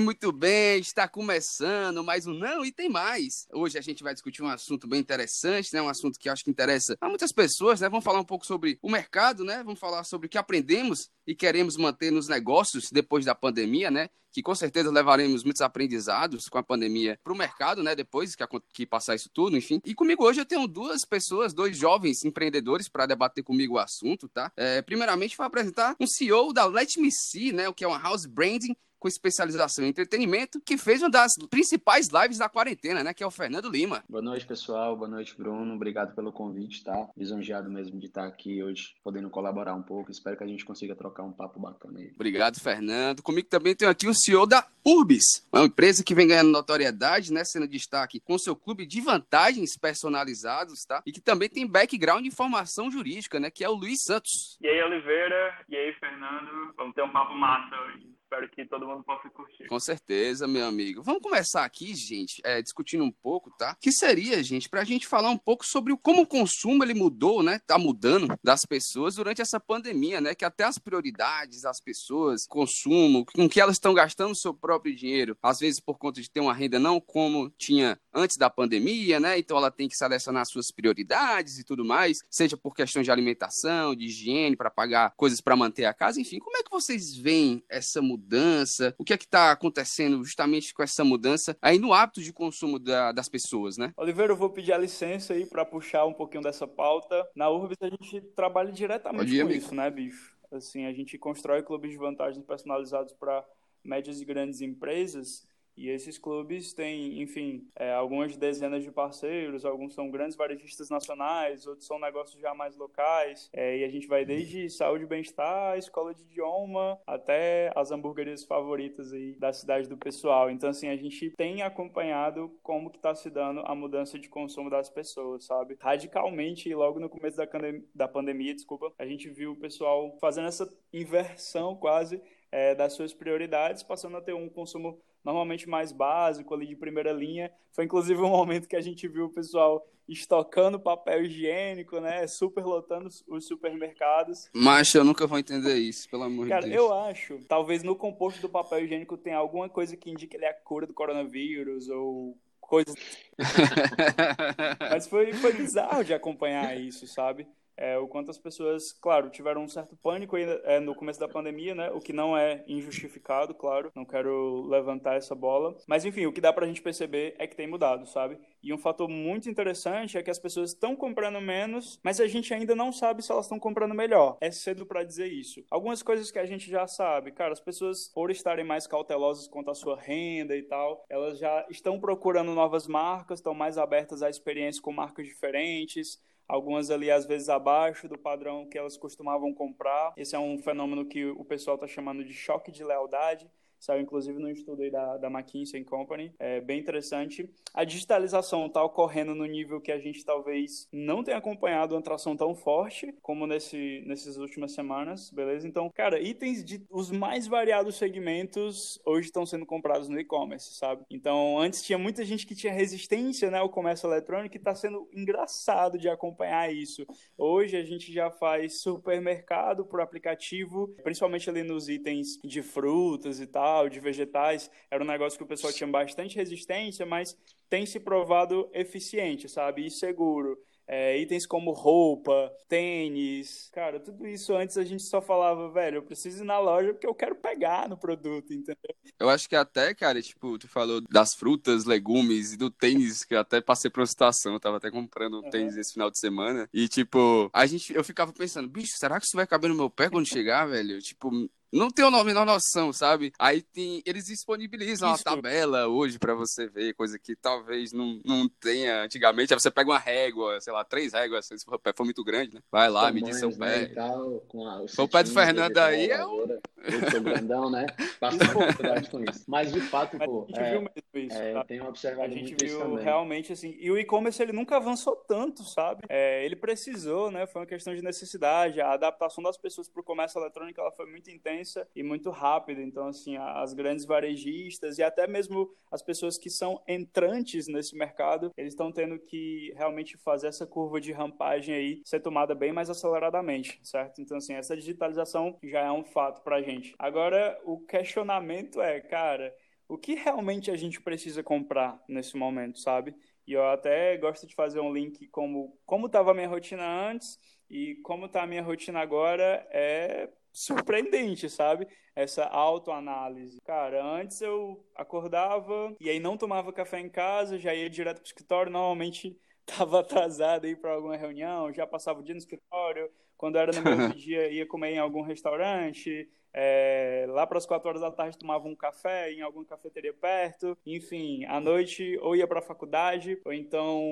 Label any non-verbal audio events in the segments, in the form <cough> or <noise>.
Muito bem. Está começando mais um Não e Tem Mais. Hoje a gente vai discutir um assunto bem interessante, né? Um assunto que acho que interessa a muitas pessoas, né? Vamos falar um pouco sobre o mercado, né? Vamos falar sobre o que aprendemos e queremos manter nos negócios depois da pandemia, né? Que com certeza levaremos muitos aprendizados com a pandemia para o mercado, né? Depois que, que passar isso tudo, enfim. E comigo hoje eu tenho duas pessoas, dois jovens empreendedores para debater comigo o assunto, tá? É, primeiramente, vou apresentar um CEO da Let Me See, né? O que é uma house branding com especialização em entretenimento, que fez uma das principais lives da quarentena, né? Que é o Fernando Lima. Boa noite, pessoal. Boa noite, Bruno. Obrigado pelo convite, tá? Lisonjeado mesmo de estar aqui hoje, podendo colaborar um pouco. Espero que a gente consiga trocar um papo bacana aí. Obrigado, Fernando. Comigo também tem aqui o CEO da Urbis, uma empresa que vem ganhando notoriedade, né? Sendo destaque com seu clube de vantagens personalizados, tá? E que também tem background de formação jurídica, né? Que é o Luiz Santos. E aí, Oliveira? E aí, Fernando? Vamos ter um papo massa hoje espero que todo mundo possa curtir. Com certeza, meu amigo. Vamos começar aqui, gente, é, discutindo um pouco, tá? Que seria, gente, para a gente falar um pouco sobre como o consumo ele mudou, né? Tá mudando das pessoas durante essa pandemia, né? Que até as prioridades das pessoas, consumo, com que elas estão gastando o seu próprio dinheiro, às vezes por conta de ter uma renda não como tinha antes da pandemia, né? Então ela tem que selecionar suas prioridades e tudo mais, seja por questão de alimentação, de higiene, para pagar coisas para manter a casa, enfim. Como é que vocês veem essa mudança? O que é que está acontecendo justamente com essa mudança aí no hábito de consumo da, das pessoas, né? Oliveira, eu vou pedir a licença aí para puxar um pouquinho dessa pauta. Na Urbis a gente trabalha diretamente com amigo. isso, né, bicho? Assim, a gente constrói clubes de vantagens personalizados para médias e grandes empresas e esses clubes têm, enfim, é, algumas dezenas de parceiros, alguns são grandes varejistas nacionais, outros são negócios já mais locais. É, e a gente vai desde saúde e bem-estar, escola de idioma, até as hamburguerias favoritas aí da cidade do pessoal. Então, assim, a gente tem acompanhado como que está se dando a mudança de consumo das pessoas, sabe? Radicalmente, logo no começo da, da pandemia, desculpa, a gente viu o pessoal fazendo essa inversão quase é, das suas prioridades, passando a ter um consumo normalmente mais básico, ali de primeira linha. Foi inclusive um momento que a gente viu o pessoal estocando papel higiênico, né? Superlotando os supermercados. Mas eu nunca vou entender isso, pelo amor Cara, de Deus. eu acho, talvez no composto do papel higiênico tenha alguma coisa que indique ele é a cura do coronavírus ou coisas. <laughs> Mas foi, foi bizarro de acompanhar isso, sabe? É, o quanto as pessoas, claro, tiveram um certo pânico ainda, é, no começo da pandemia, né? O que não é injustificado, claro. Não quero levantar essa bola. Mas, enfim, o que dá pra gente perceber é que tem mudado, sabe? E um fator muito interessante é que as pessoas estão comprando menos, mas a gente ainda não sabe se elas estão comprando melhor. É cedo para dizer isso. Algumas coisas que a gente já sabe, cara, as pessoas, por estarem mais cautelosas quanto à sua renda e tal, elas já estão procurando novas marcas, estão mais abertas à experiência com marcas diferentes algumas ali às vezes abaixo do padrão que elas costumavam comprar. Esse é um fenômeno que o pessoal está chamando de choque de lealdade saiu inclusive no estudo aí da, da McKinsey Company, é bem interessante. A digitalização está ocorrendo no nível que a gente talvez não tenha acompanhado uma tração tão forte como nesse, nessas últimas semanas, beleza? Então, cara, itens de os mais variados segmentos hoje estão sendo comprados no e-commerce, sabe? Então, antes tinha muita gente que tinha resistência, né, ao comércio eletrônico e está sendo engraçado de acompanhar isso. Hoje a gente já faz supermercado por aplicativo, principalmente ali nos itens de frutas e tal, de vegetais, era um negócio que o pessoal tinha bastante resistência, mas tem se provado eficiente, sabe? E seguro. É, itens como roupa, tênis, cara, tudo isso antes a gente só falava, velho, eu preciso ir na loja porque eu quero pegar no produto, entendeu? Eu acho que até, cara, tipo, tu falou das frutas, legumes e do tênis, que eu até passei por uma situação, eu tava até comprando um uhum. tênis esse final de semana, e tipo, a gente, eu ficava pensando, bicho, será que isso vai caber no meu pé quando chegar, velho? Tipo, não tem a menor noção, sabe? Aí tem, eles disponibilizam Isso. uma tabela hoje para você ver, coisa que talvez não, não tenha antigamente. Aí você pega uma régua, sei lá, três réguas, se o pé for muito grande, né? Vai lá, medir seu pé. Né, tal, o, o pé do Fernando aí é o... Eu sou grandão, né? <laughs> Passo dificuldade com isso. Mas, de fato, pô, a gente é, viu mesmo isso, é, tá? tenho observado A gente viu realmente, assim, e o e-commerce, ele nunca avançou tanto, sabe? É, ele precisou, né? Foi uma questão de necessidade. A adaptação das pessoas para o comércio eletrônico, ela foi muito intensa intensa e muito rápida. Então, assim, as grandes varejistas e até mesmo as pessoas que são entrantes nesse mercado, eles estão tendo que realmente fazer essa curva de rampagem aí ser tomada bem mais aceleradamente, certo? Então, assim, essa digitalização já é um fato para a gente gente. Agora, o questionamento é, cara, o que realmente a gente precisa comprar nesse momento, sabe? E eu até gosto de fazer um link como como estava a minha rotina antes e como está a minha rotina agora é surpreendente, sabe? Essa autoanálise. Cara, antes eu acordava e aí não tomava café em casa, já ia direto pro escritório, normalmente <laughs> estava atrasado aí para alguma reunião, já passava o dia no escritório, quando era no mesmo dia ia comer em algum restaurante, é, lá para as quatro horas da tarde tomava um café em alguma cafeteria perto, enfim, à noite ou ia para a faculdade, ou então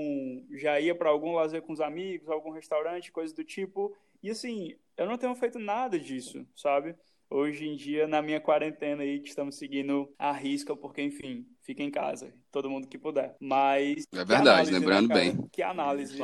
já ia para algum lazer com os amigos, algum restaurante, coisa do tipo. E assim, eu não tenho feito nada disso, sabe? Hoje em dia, na minha quarentena aí, que estamos seguindo a risca, porque, enfim, fica em casa, todo mundo que puder. Mas. É verdade, análise, né, lembrando né, bem. Que análise.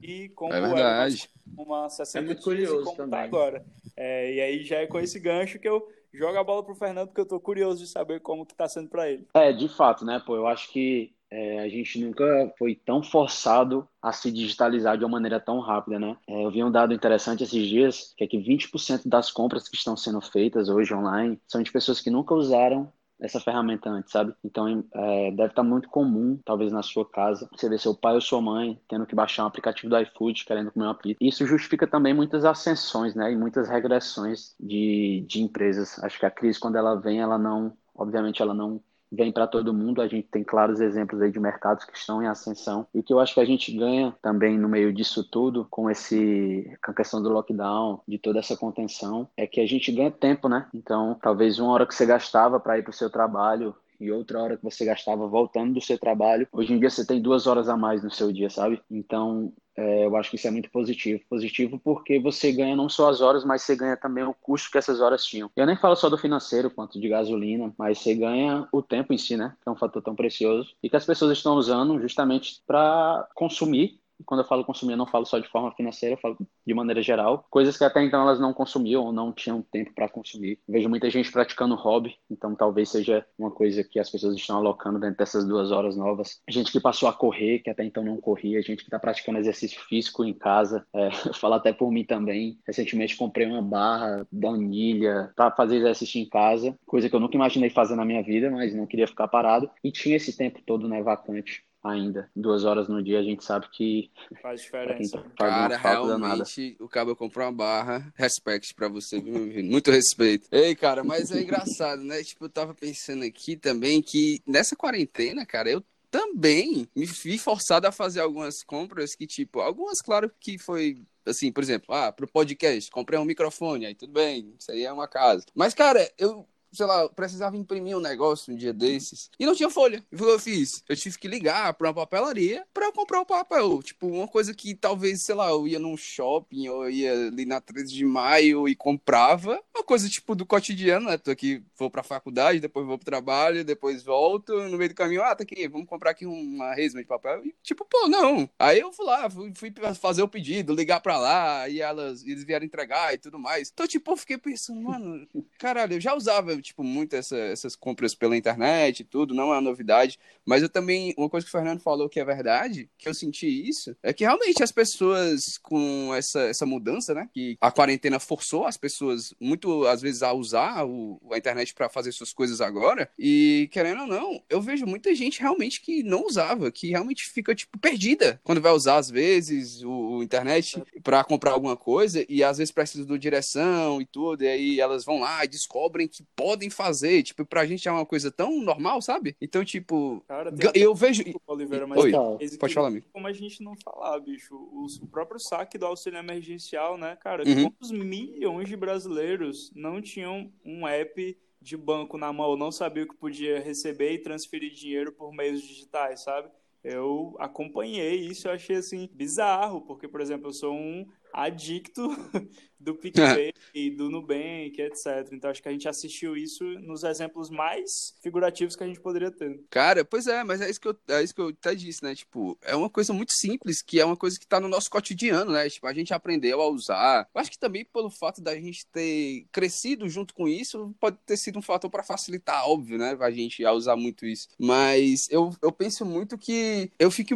E como é verdade. uma 60 é muito curioso como também. Tá agora. É, e aí já é com esse gancho que eu jogo a bola pro Fernando, porque eu tô curioso de saber como que tá sendo para ele. É, de fato, né, pô, eu acho que é, a gente nunca foi tão forçado a se digitalizar de uma maneira tão rápida, né? É, eu vi um dado interessante esses dias, que é que 20% das compras que estão sendo feitas hoje online são de pessoas que nunca usaram essa ferramenta antes, sabe? Então é, deve estar muito comum, talvez na sua casa, você ver seu pai ou sua mãe tendo que baixar um aplicativo do iFood, querendo comer uma pizza. Isso justifica também muitas ascensões, né? E muitas regressões de, de empresas. Acho que a crise, quando ela vem, ela não, obviamente, ela não vem para todo mundo. A gente tem claros exemplos aí de mercados que estão em ascensão. E o que eu acho que a gente ganha também no meio disso tudo, com esse com a questão do lockdown, de toda essa contenção, é que a gente ganha tempo, né? Então, talvez uma hora que você gastava para ir para o seu trabalho e outra hora que você gastava voltando do seu trabalho, hoje em dia você tem duas horas a mais no seu dia, sabe? Então, é, eu acho que isso é muito positivo. Positivo porque você ganha não só as horas, mas você ganha também o custo que essas horas tinham. Eu nem falo só do financeiro, quanto de gasolina, mas você ganha o tempo em si, né? Que é um fator tão precioso e que as pessoas estão usando justamente para consumir quando eu falo consumir, eu não falo só de forma financeira, eu falo de maneira geral. Coisas que até então elas não consumiam ou não tinham tempo para consumir. Vejo muita gente praticando hobby, então talvez seja uma coisa que as pessoas estão alocando dentro dessas duas horas novas. Gente que passou a correr, que até então não corria, gente que está praticando exercício físico em casa. É, <laughs> eu falo até por mim também. Recentemente comprei uma barra da anilha para fazer exercício em casa, coisa que eu nunca imaginei fazer na minha vida, mas não queria ficar parado. E tinha esse tempo todo né, vacante ainda. Duas horas no dia a gente sabe que faz <laughs> diferença. Tá Cara, realmente o cabo comprou uma barra. Respeito pra você, muito respeito. Ei, cara, mas é engraçado, né? Tipo, eu tava pensando aqui também que nessa quarentena, cara, eu também me vi forçado a fazer algumas compras que, tipo, algumas, claro que foi assim, por exemplo, ah, pro podcast, comprei um microfone, aí tudo bem, isso aí é uma casa. Mas, cara, eu sei lá, precisava imprimir um negócio um dia desses e não tinha folha. E o que eu fiz? Eu tive que ligar para uma papelaria para comprar o papel. Tipo, uma coisa que talvez, sei lá, eu ia num shopping ou ia ali na 13 de maio e comprava. Uma coisa tipo do cotidiano, né? Tô aqui, vou pra faculdade, depois vou pro trabalho, depois volto, no meio do caminho, ah, tá aqui, vamos comprar aqui uma resma de papel. E tipo, pô, não. Aí eu fui lá, fui, fui fazer o pedido, ligar pra lá, e elas, eles vieram entregar e tudo mais. Então, tipo, eu fiquei pensando, mano, <laughs> caralho, eu já usava tipo, muito essa, essas compras pela internet e tudo, não é uma novidade. Mas eu também, uma coisa que o Fernando falou que é verdade, que eu senti isso, é que realmente as pessoas com essa, essa mudança, né, que a quarentena forçou as pessoas muito, às vezes, a usar o, a internet para fazer suas coisas agora, e querendo ou não, eu vejo muita gente realmente que não usava, que realmente fica, tipo, perdida quando vai usar, às vezes, o, o internet para comprar alguma coisa, e às vezes precisa do direção e tudo, e aí elas vão lá e descobrem que podem fazer. Tipo, pra gente é uma coisa tão normal, sabe? Então, tipo, Cara, eu vejo. Oliveira, mas Oi, pode falar, amigo. Como a gente não falar, bicho, o, o próprio saque do auxílio emergencial, né, cara? Uhum. Quantos milhões de brasileiros não tinham um app de banco na mão, não sabia que podia receber e transferir dinheiro por meios digitais, sabe? Eu acompanhei isso, eu achei assim bizarro, porque, por exemplo, eu sou um adicto <laughs> do <laughs> PicPay, do Nubank, etc. Então acho que a gente assistiu isso nos exemplos mais figurativos que a gente poderia ter. Cara, pois é, mas é isso que eu, é isso que eu até disse, né? Tipo, é uma coisa muito simples, que é uma coisa que tá no nosso cotidiano, né? Tipo, a gente aprendeu a usar. Eu acho que também pelo fato da gente ter crescido junto com isso, pode ter sido um fator para facilitar, óbvio, né? A gente a usar muito isso. Mas eu, eu penso muito que eu fico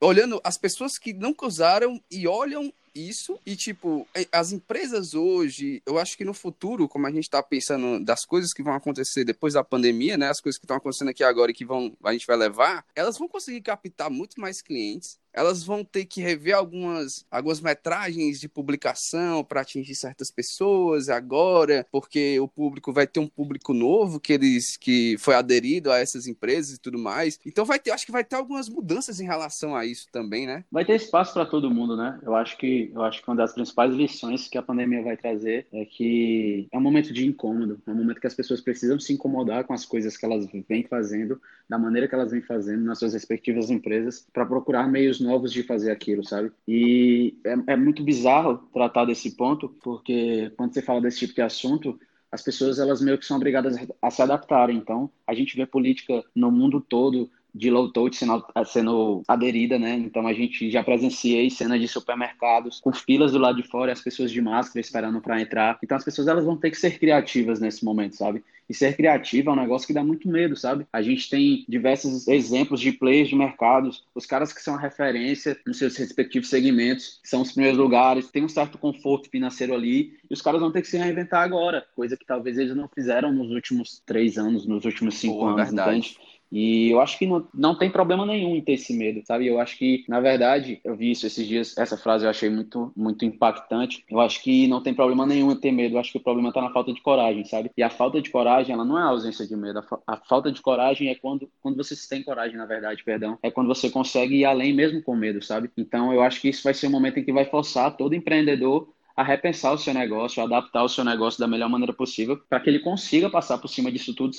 olhando as pessoas que nunca usaram e olham isso e, tipo, as empresas hoje, eu acho que no futuro, como a gente tá pensando das coisas que vão acontecer depois da pandemia, né? As coisas que estão acontecendo aqui agora e que vão, a gente vai levar, elas vão conseguir captar muito mais clientes elas vão ter que rever algumas, algumas metragens de publicação para atingir certas pessoas agora, porque o público vai ter um público novo que eles que foi aderido a essas empresas e tudo mais. Então vai ter, acho que vai ter algumas mudanças em relação a isso também, né? Vai ter espaço para todo mundo, né? Eu acho que eu acho que uma das principais lições que a pandemia vai trazer é que é um momento de incômodo, é um momento que as pessoas precisam se incomodar com as coisas que elas vêm fazendo, da maneira que elas vêm fazendo nas suas respectivas empresas, para procurar meios novos de fazer aquilo, sabe? E é, é muito bizarro tratar desse ponto, porque quando você fala desse tipo de assunto, as pessoas elas meio que são obrigadas a se adaptarem. Então, a gente vê política no mundo todo de low touch sendo, sendo aderida, né? Então a gente já presenciei cenas de supermercados com filas do lado de fora e as pessoas de máscara esperando para entrar. Então as pessoas elas vão ter que ser criativas nesse momento, sabe? E ser criativa é um negócio que dá muito medo, sabe? A gente tem diversos exemplos de players de mercados, os caras que são a referência nos seus respectivos segmentos, são os primeiros lugares, tem um certo conforto financeiro ali, e os caras vão ter que se reinventar agora, coisa que talvez eles não fizeram nos últimos três anos, nos últimos cinco Pô, anos, verdade. entende? E eu acho que não, não tem problema nenhum em ter esse medo, sabe? Eu acho que, na verdade, eu vi isso esses dias, essa frase eu achei muito, muito impactante. Eu acho que não tem problema nenhum em ter medo, eu acho que o problema está na falta de coragem, sabe? E a falta de coragem, ela não é a ausência de medo. A, a falta de coragem é quando, quando você tem coragem, na verdade, perdão. É quando você consegue ir além mesmo com medo, sabe? Então eu acho que isso vai ser um momento em que vai forçar todo empreendedor a repensar o seu negócio, a adaptar o seu negócio da melhor maneira possível, para que ele consiga passar por cima disso tudo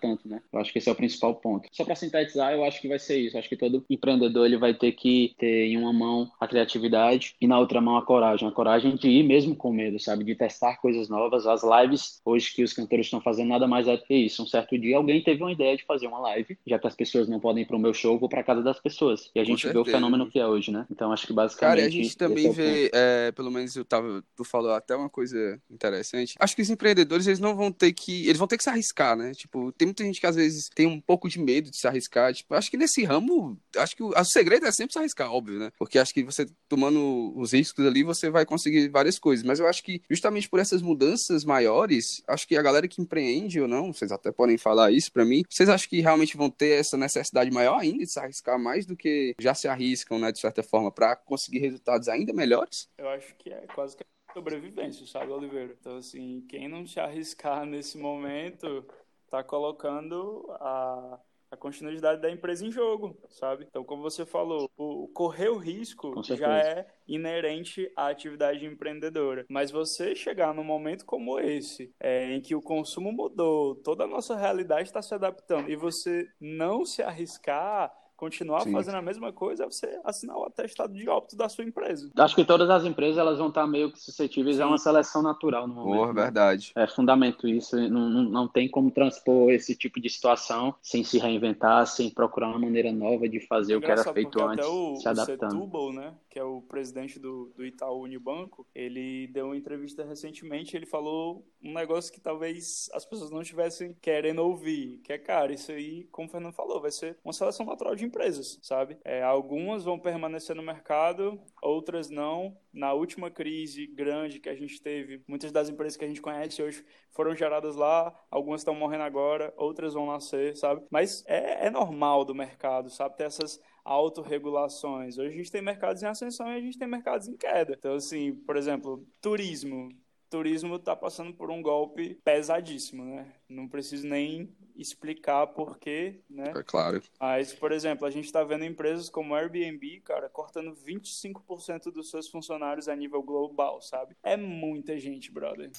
tanto, né? Eu acho que esse é o principal ponto. Só para sintetizar, eu acho que vai ser isso. Eu acho que todo empreendedor ele vai ter que ter em uma mão a criatividade e na outra mão a coragem. A coragem de ir mesmo com medo, sabe? De testar coisas novas. As lives, hoje que os cantores estão fazendo, nada mais é do que isso. Um certo dia alguém teve uma ideia de fazer uma live, já que as pessoas não podem ir pro meu show, vou para casa das pessoas. E a gente vê o fenômeno que é hoje, né? Então acho que basicamente. Cara, a gente também é vê, é, pelo menos eu tava, tu falou até uma coisa interessante. Acho que os empreendedores eles não vão ter que, eles vão ter que se arriscar, né? Tipo, tem muita gente que às vezes tem um pouco de medo de se arriscar. Tipo, acho que nesse ramo, acho que o, o segredo é sempre se arriscar, óbvio, né? Porque acho que você tomando os riscos ali, você vai conseguir várias coisas. Mas eu acho que justamente por essas mudanças maiores, acho que a galera que empreende ou não, vocês até podem falar isso para mim, vocês acham que realmente vão ter essa necessidade maior ainda de se arriscar mais do que já se arriscam, né, de certa forma, para conseguir resultados ainda melhores? Eu acho que é quase que sobrevivência, sabe, Oliveira? Então, assim, quem não se arriscar <laughs> nesse momento está colocando a, a continuidade da empresa em jogo, sabe? Então, como você falou, o correr o risco já é inerente à atividade empreendedora. Mas você chegar num momento como esse, é, em que o consumo mudou, toda a nossa realidade está se adaptando, e você não se arriscar continuar Sim. fazendo a mesma coisa é você assinar o atestado de óbito da sua empresa. Acho que todas as empresas elas vão estar meio que suscetíveis Sim. a uma seleção natural no momento. Porra, né? verdade. É fundamento isso. Não, não, não tem como transpor esse tipo de situação sem se reinventar, sem procurar uma maneira nova de fazer o que era feito antes, o, se adaptando. O Setúbal, né, que é o presidente do, do Itaú Unibanco, ele deu uma entrevista recentemente, ele falou um negócio que talvez as pessoas não estivessem querendo ouvir, que é, cara, isso aí, como o Fernando falou, vai ser uma seleção natural de empresas, sabe? É, algumas vão permanecer no mercado, outras não. Na última crise grande que a gente teve, muitas das empresas que a gente conhece hoje foram geradas lá, algumas estão morrendo agora, outras vão nascer, sabe? Mas é, é normal do mercado, sabe? Ter essas autorregulações. Hoje a gente tem mercados em ascensão e a gente tem mercados em queda. Então, assim, por exemplo, turismo turismo está passando por um golpe pesadíssimo, né? Não preciso nem explicar porquê, né? É claro. Mas, por exemplo, a gente está vendo empresas como Airbnb, cara, cortando 25% dos seus funcionários a nível global, sabe? É muita gente, brother.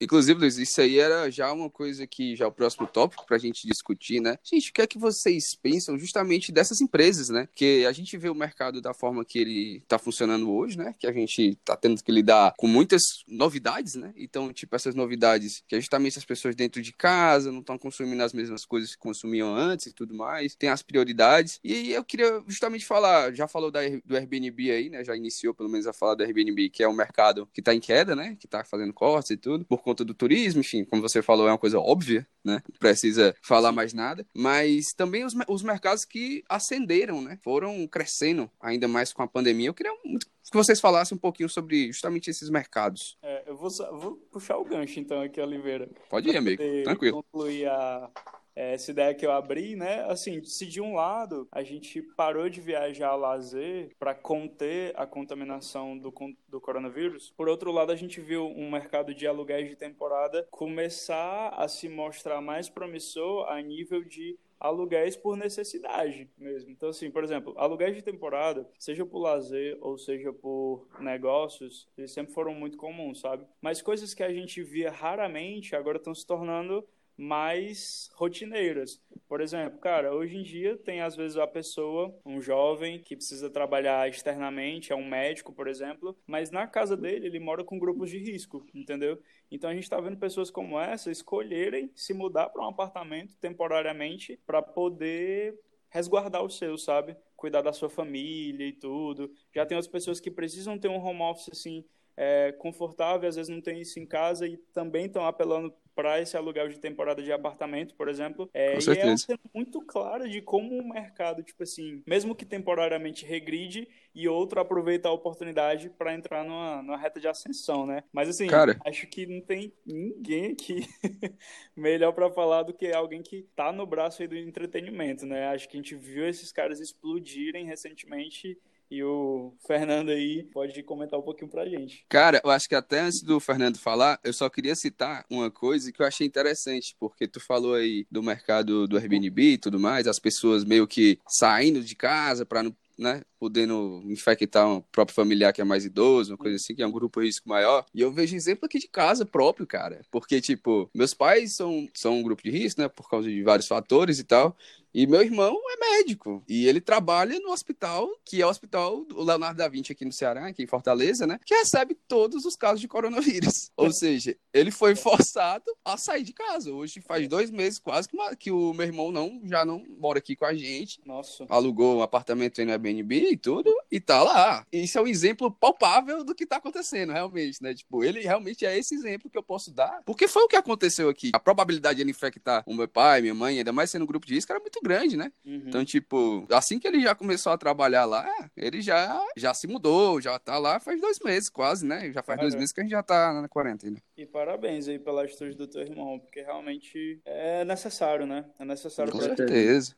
Inclusive, Luiz, isso aí era já uma coisa que já é o próximo tópico para a gente discutir, né? Gente, o que é que vocês pensam justamente dessas empresas, né? Que a gente vê o mercado da forma que ele está funcionando hoje, né? Que a gente está tendo que lidar com muitas novidades, né? Então, tipo, essas novidades que é justamente as pessoas dentro de casa não estão consumindo as mesmas coisas que consumiam antes e tudo mais, tem as prioridades. E eu queria justamente falar, já falou da, do Airbnb aí, né? Já iniciou pelo menos a falar do Airbnb, que é um mercado que está em queda, né? Que está fazendo cortes e tudo, por conta do turismo, enfim, como você falou, é uma coisa óbvia, né? Não precisa falar mais nada. Mas também os, os mercados que ascenderam, né? Foram crescendo ainda mais com a pandemia. Eu queria muito que vocês falassem um pouquinho sobre justamente esses mercados. É, eu vou, vou, puxar o gancho então aqui, Oliveira. Pode ir, amigo. Tranquilo. Concluir a, essa ideia que eu abri, né? Assim, se de um lado a gente parou de viajar a lazer para conter a contaminação do, do coronavírus, por outro lado a gente viu um mercado de aluguéis de temporada começar a se mostrar mais promissor a nível de aluguéis por necessidade mesmo. Então, assim, por exemplo, aluguéis de temporada, seja por lazer ou seja por negócios, eles sempre foram muito comuns, sabe? Mas coisas que a gente via raramente agora estão se tornando mais rotineiras. Por exemplo, cara, hoje em dia tem às vezes a pessoa, um jovem que precisa trabalhar externamente, é um médico, por exemplo, mas na casa dele ele mora com grupos de risco, entendeu? Então a gente está vendo pessoas como essa escolherem se mudar para um apartamento temporariamente para poder resguardar os seus, sabe? Cuidar da sua família e tudo. Já tem outras pessoas que precisam ter um home office assim é, confortável, às vezes não tem isso em casa e também estão apelando para esse aluguel de temporada de apartamento, por exemplo. É, Com certeza. E é muito claro de como o mercado, tipo assim, mesmo que temporariamente regride, e outro aproveita a oportunidade para entrar numa, numa, reta de ascensão, né? Mas assim, Cara... acho que não tem ninguém aqui <laughs> melhor para falar do que alguém que tá no braço aí do entretenimento, né? Acho que a gente viu esses caras explodirem recentemente e o Fernando aí pode comentar um pouquinho pra gente. Cara, eu acho que até antes do Fernando falar, eu só queria citar uma coisa que eu achei interessante, porque tu falou aí do mercado do Airbnb e tudo mais, as pessoas meio que saindo de casa para não né, podendo infectar um próprio familiar que é mais idoso, uma coisa assim, que é um grupo risco maior. E eu vejo exemplo aqui de casa próprio, cara. Porque, tipo, meus pais são, são um grupo de risco, né, por causa de vários fatores e tal. E meu irmão é médico. E ele trabalha no hospital, que é o hospital do Leonardo da Vinci aqui no Ceará, aqui em Fortaleza, né? Que recebe todos os casos de coronavírus. <laughs> Ou seja, ele foi forçado a sair de casa. Hoje faz dois meses quase que, que o meu irmão não, já não mora aqui com a gente. Nossa. Alugou um apartamento aí no Airbnb e tudo, e tá lá. Isso é um exemplo palpável do que tá acontecendo, realmente, né? Tipo, ele realmente é esse exemplo que eu posso dar. Porque foi o que aconteceu aqui. A probabilidade de ele infectar o meu pai, minha mãe, ainda mais sendo um grupo de risco, era muito grande, né? Uhum. Então, tipo, assim que ele já começou a trabalhar lá, ele já, já se mudou, já tá lá faz dois meses quase, né? Já faz dois meses que a gente já tá na quarentena. E parabéns aí pela atitude do teu irmão, porque realmente é necessário, né? É necessário Com certeza.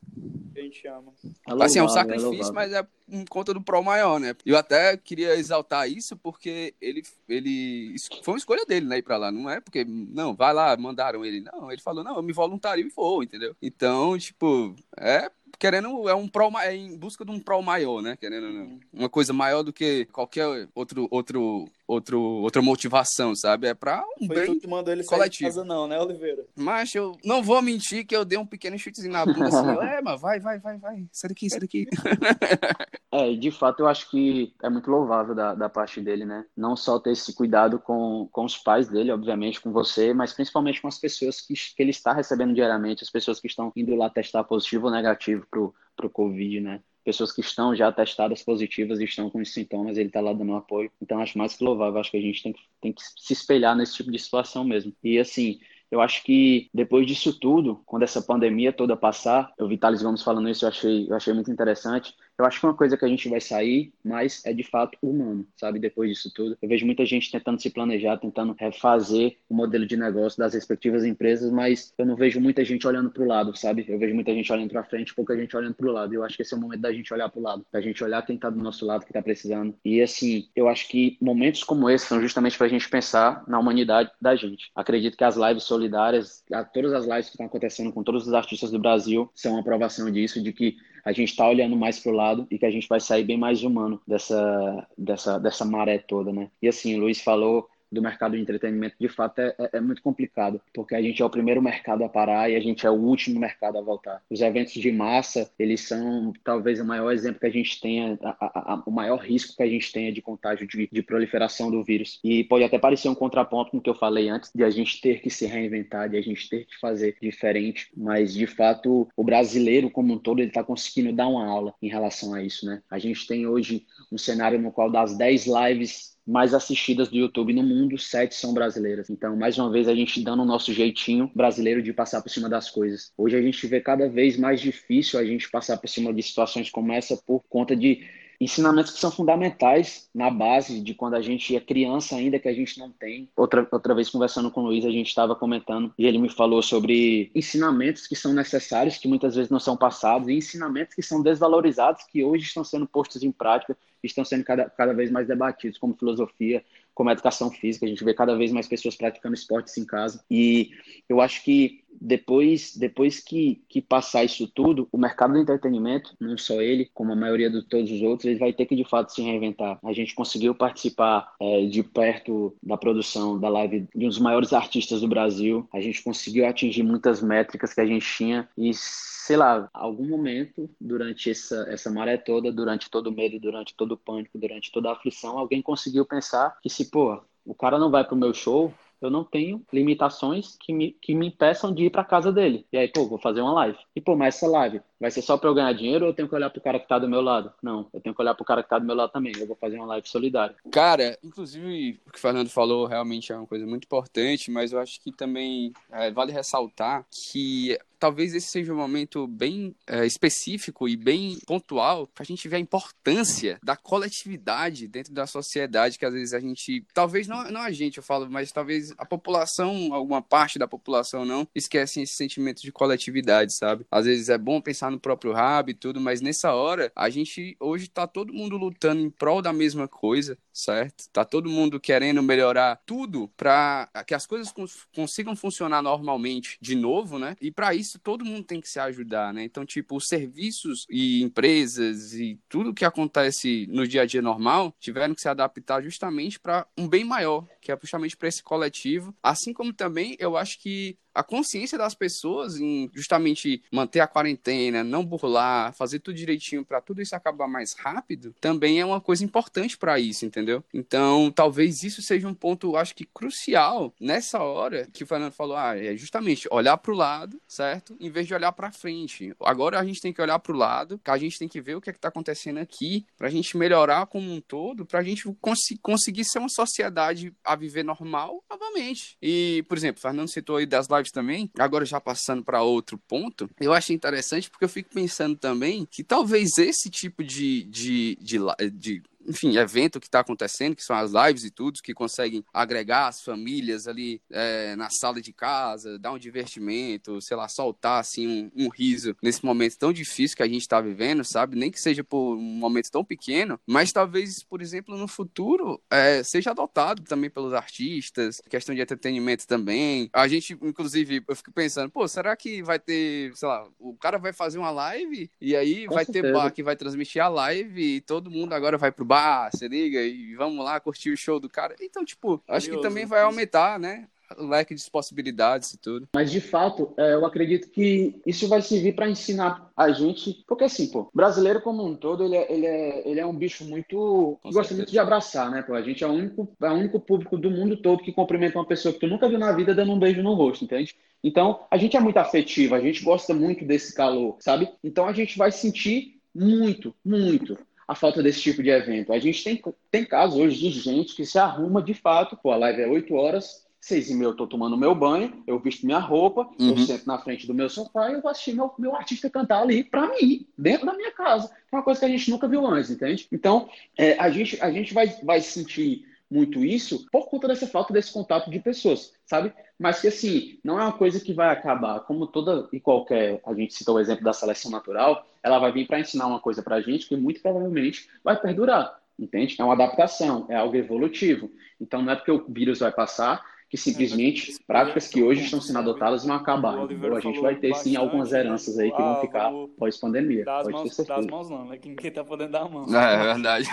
Que a gente ama. É assim, é um sacrifício, é mas é em conta do pró maior, né? Eu até queria exaltar isso porque ele, ele foi uma escolha dele, né, ir pra lá. Não é porque, não, vai lá, mandaram ele. Não, ele falou, não, eu me voluntario e vou, entendeu? Então, tipo, é querendo é um pro é em busca de um pro maior, né? Querendo uma coisa maior do que qualquer outro outro outro outra motivação, sabe? É para um Foi bem tu que mandou ele coletivo. Casa, não, né, Oliveira? Mas eu não vou mentir que eu dei um pequeno chutezinho na bunda assim, é, mas vai, vai, vai, vai, sai daqui, sai daqui. <laughs> é, de fato eu acho que é muito louvável da, da parte dele, né? Não só ter esse cuidado com, com os pais dele, obviamente, com você, mas principalmente com as pessoas que, que ele está recebendo diariamente, as pessoas que estão indo lá testar positivo ou negativo pro, pro Covid, né? Pessoas que estão já testadas positivas e estão com os sintomas, ele está lá dando apoio. Então, acho mais que louvável. Acho que a gente tem que, tem que se espelhar nesse tipo de situação mesmo. E, assim, eu acho que depois disso tudo, quando essa pandemia toda passar, eu vi Thales Gomes falando isso, eu achei, eu achei muito interessante. Eu acho que uma coisa que a gente vai sair, mas é de fato humano, sabe? Depois disso tudo. Eu vejo muita gente tentando se planejar, tentando refazer o modelo de negócio das respectivas empresas, mas eu não vejo muita gente olhando para o lado, sabe? Eu vejo muita gente olhando para frente, pouca gente olhando para o lado. Eu acho que esse é o momento da gente olhar para o lado, da gente olhar quem está do nosso lado, que está precisando. E assim, eu acho que momentos como esse são justamente para a gente pensar na humanidade da gente. Acredito que as lives solidárias, todas as lives que estão acontecendo com todos os artistas do Brasil, são uma aprovação disso, de que a gente está olhando mais para o lado e que a gente vai sair bem mais humano dessa, dessa, dessa maré toda, né? E assim, o Luiz falou do mercado de entretenimento, de fato, é, é, é, muito complicado, porque a gente é o primeiro mercado a parar e a gente é o último mercado a voltar. Os eventos de massa, eles são talvez o maior exemplo que a gente tenha, a, a, a, o maior risco que a gente tenha de contágio, de, de, proliferação do vírus. E pode até parecer um contraponto com o que eu falei antes, de a gente ter que se reinventar, de a gente ter que fazer diferente, mas de fato, o brasileiro como um todo, ele está conseguindo dar uma aula em relação a isso, né? A gente tem hoje um cenário no qual das 10 lives mais assistidas do YouTube no mundo, sete são brasileiras. Então, mais uma vez, a gente dando o nosso jeitinho brasileiro de passar por cima das coisas. Hoje a gente vê cada vez mais difícil a gente passar por cima de situações como essa por conta de ensinamentos que são fundamentais na base de quando a gente é criança ainda que a gente não tem. Outra, outra vez conversando com o Luiz, a gente estava comentando e ele me falou sobre ensinamentos que são necessários, que muitas vezes não são passados, e ensinamentos que são desvalorizados, que hoje estão sendo postos em prática, estão sendo cada, cada vez mais debatidos, como filosofia, como educação física. A gente vê cada vez mais pessoas praticando esportes em casa. E eu acho que depois, depois que, que passar isso tudo, o mercado do entretenimento, não só ele, como a maioria de todos os outros, ele vai ter que de fato se reinventar. A gente conseguiu participar é, de perto da produção da live de um dos maiores artistas do Brasil. A gente conseguiu atingir muitas métricas que a gente tinha e sei lá, algum momento durante essa, essa maré toda, durante todo o medo, durante todo o pânico, durante toda a aflição, alguém conseguiu pensar que se, pô, o cara não vai pro meu show, eu não tenho limitações que me, que me impeçam de ir para casa dele. E aí, pô, vou fazer uma live. E, pô, mas essa live vai ser só para eu ganhar dinheiro ou eu tenho que olhar pro cara que tá do meu lado? Não, eu tenho que olhar pro cara que tá do meu lado também. Eu vou fazer uma live solidária. Cara, inclusive, o que o Fernando falou realmente é uma coisa muito importante, mas eu acho que também é, vale ressaltar que talvez esse seja um momento bem é, específico e bem pontual para a gente ver a importância da coletividade dentro da sociedade, que às vezes a gente, talvez não, não a gente, eu falo, mas talvez a população, alguma parte da população não, esquecem esse sentimento de coletividade, sabe? Às vezes é bom pensar no próprio rabo e tudo, mas nessa hora, a gente, hoje tá todo mundo lutando em prol da mesma coisa, certo? Tá todo mundo querendo melhorar tudo para que as coisas cons consigam funcionar normalmente de novo, né? E para isso todo mundo tem que se ajudar, né? Então, tipo, os serviços e empresas e tudo que acontece no dia a dia normal tiveram que se adaptar justamente para um bem maior, que é justamente para esse coletivo. Assim como também eu acho que a consciência das pessoas em justamente manter a quarentena, não burlar, fazer tudo direitinho para tudo isso acabar mais rápido, também é uma coisa importante para isso, entendeu? Então, talvez isso seja um ponto, acho que crucial nessa hora que o Fernando falou, ah, é justamente olhar para o lado, certo? Em vez de olhar para frente. Agora a gente tem que olhar para o lado, que a gente tem que ver o que é está acontecendo aqui, para a gente melhorar como um todo, para a gente cons conseguir ser uma sociedade a viver normal novamente. E, por exemplo, o Fernando citou aí das lives também, agora já passando para outro ponto, eu achei interessante porque eu fico pensando também que talvez esse tipo de, de, de, de enfim, evento que está acontecendo, que são as lives e tudo, que conseguem agregar as famílias ali é, na sala de casa, dar um divertimento, sei lá, soltar assim um, um riso nesse momento tão difícil que a gente está vivendo, sabe? Nem que seja por um momento tão pequeno, mas talvez, por exemplo, no futuro é, seja adotado também pelos artistas, questão de entretenimento também. A gente, inclusive, eu fico pensando, pô, será que vai ter, sei lá, o cara vai fazer uma live e aí Com vai certeza. ter bar que vai transmitir a live e todo mundo agora vai pro bar, se liga, e vamos lá curtir o show do cara. Então, tipo, acho que também vai aumentar, né? o leque de possibilidades e tudo. Mas de fato, é, eu acredito que isso vai servir para ensinar a gente, porque assim, pô, brasileiro como um todo, ele é, ele é, ele é um bicho muito Com gosta muito de abraçar, né, pô? A gente é o único, é o único público do mundo todo que cumprimenta uma pessoa que tu nunca viu na vida dando um beijo no rosto, entende? Então, a gente é muito afetivo, a gente gosta muito desse calor, sabe? Então a gente vai sentir muito, muito a falta desse tipo de evento. A gente tem, tem casos hoje de gente que se arruma de fato, pô, a live é 8 horas, seis e meia eu tô tomando meu banho, eu visto minha roupa, uhum. eu sento na frente do meu sofá e eu vou assistir meu, meu artista cantar ali para mim, dentro da minha casa. É uma coisa que a gente nunca viu antes, entende? Então, é, a, gente, a gente vai, vai sentir muito isso por conta dessa falta desse contato de pessoas, sabe? Mas que assim, não é uma coisa que vai acabar, como toda e qualquer, a gente citou o exemplo da seleção natural, ela vai vir para ensinar uma coisa para a gente que muito provavelmente vai perdurar, entende? É uma adaptação, é algo evolutivo. Então não é porque o vírus vai passar que simplesmente práticas que hoje estão sendo adotadas vão acabar. Então a gente vai ter sim algumas heranças aí que vão ah, ficar pós-pandemia. Das mãos, das mãos não, né? Quem, tá podendo dar a mão. É, é verdade.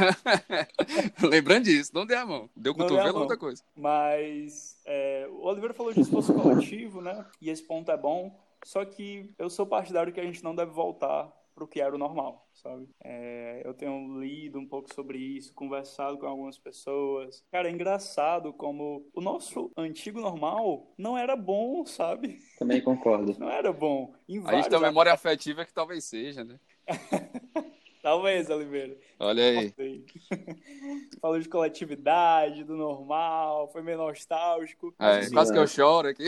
<laughs> Lembrando disso, não dê a mão. Deu cotovelo é outra coisa. Mas é, o Oliveira falou de esforço coletivo, né? E esse ponto é bom. Só que eu sou partidário que a gente não deve voltar para o que era o normal, sabe? É, eu tenho lido um pouco sobre isso, conversado com algumas pessoas. Cara, é engraçado como o nosso antigo normal não era bom, sabe? Também concordo. Não era bom. Em a gente tem uma memória afetiva que talvez seja, né? <laughs> Talvez, Oliveira. Olha aí. <laughs> Falou de coletividade, do normal, foi meio nostálgico. É, quase que eu choro aqui.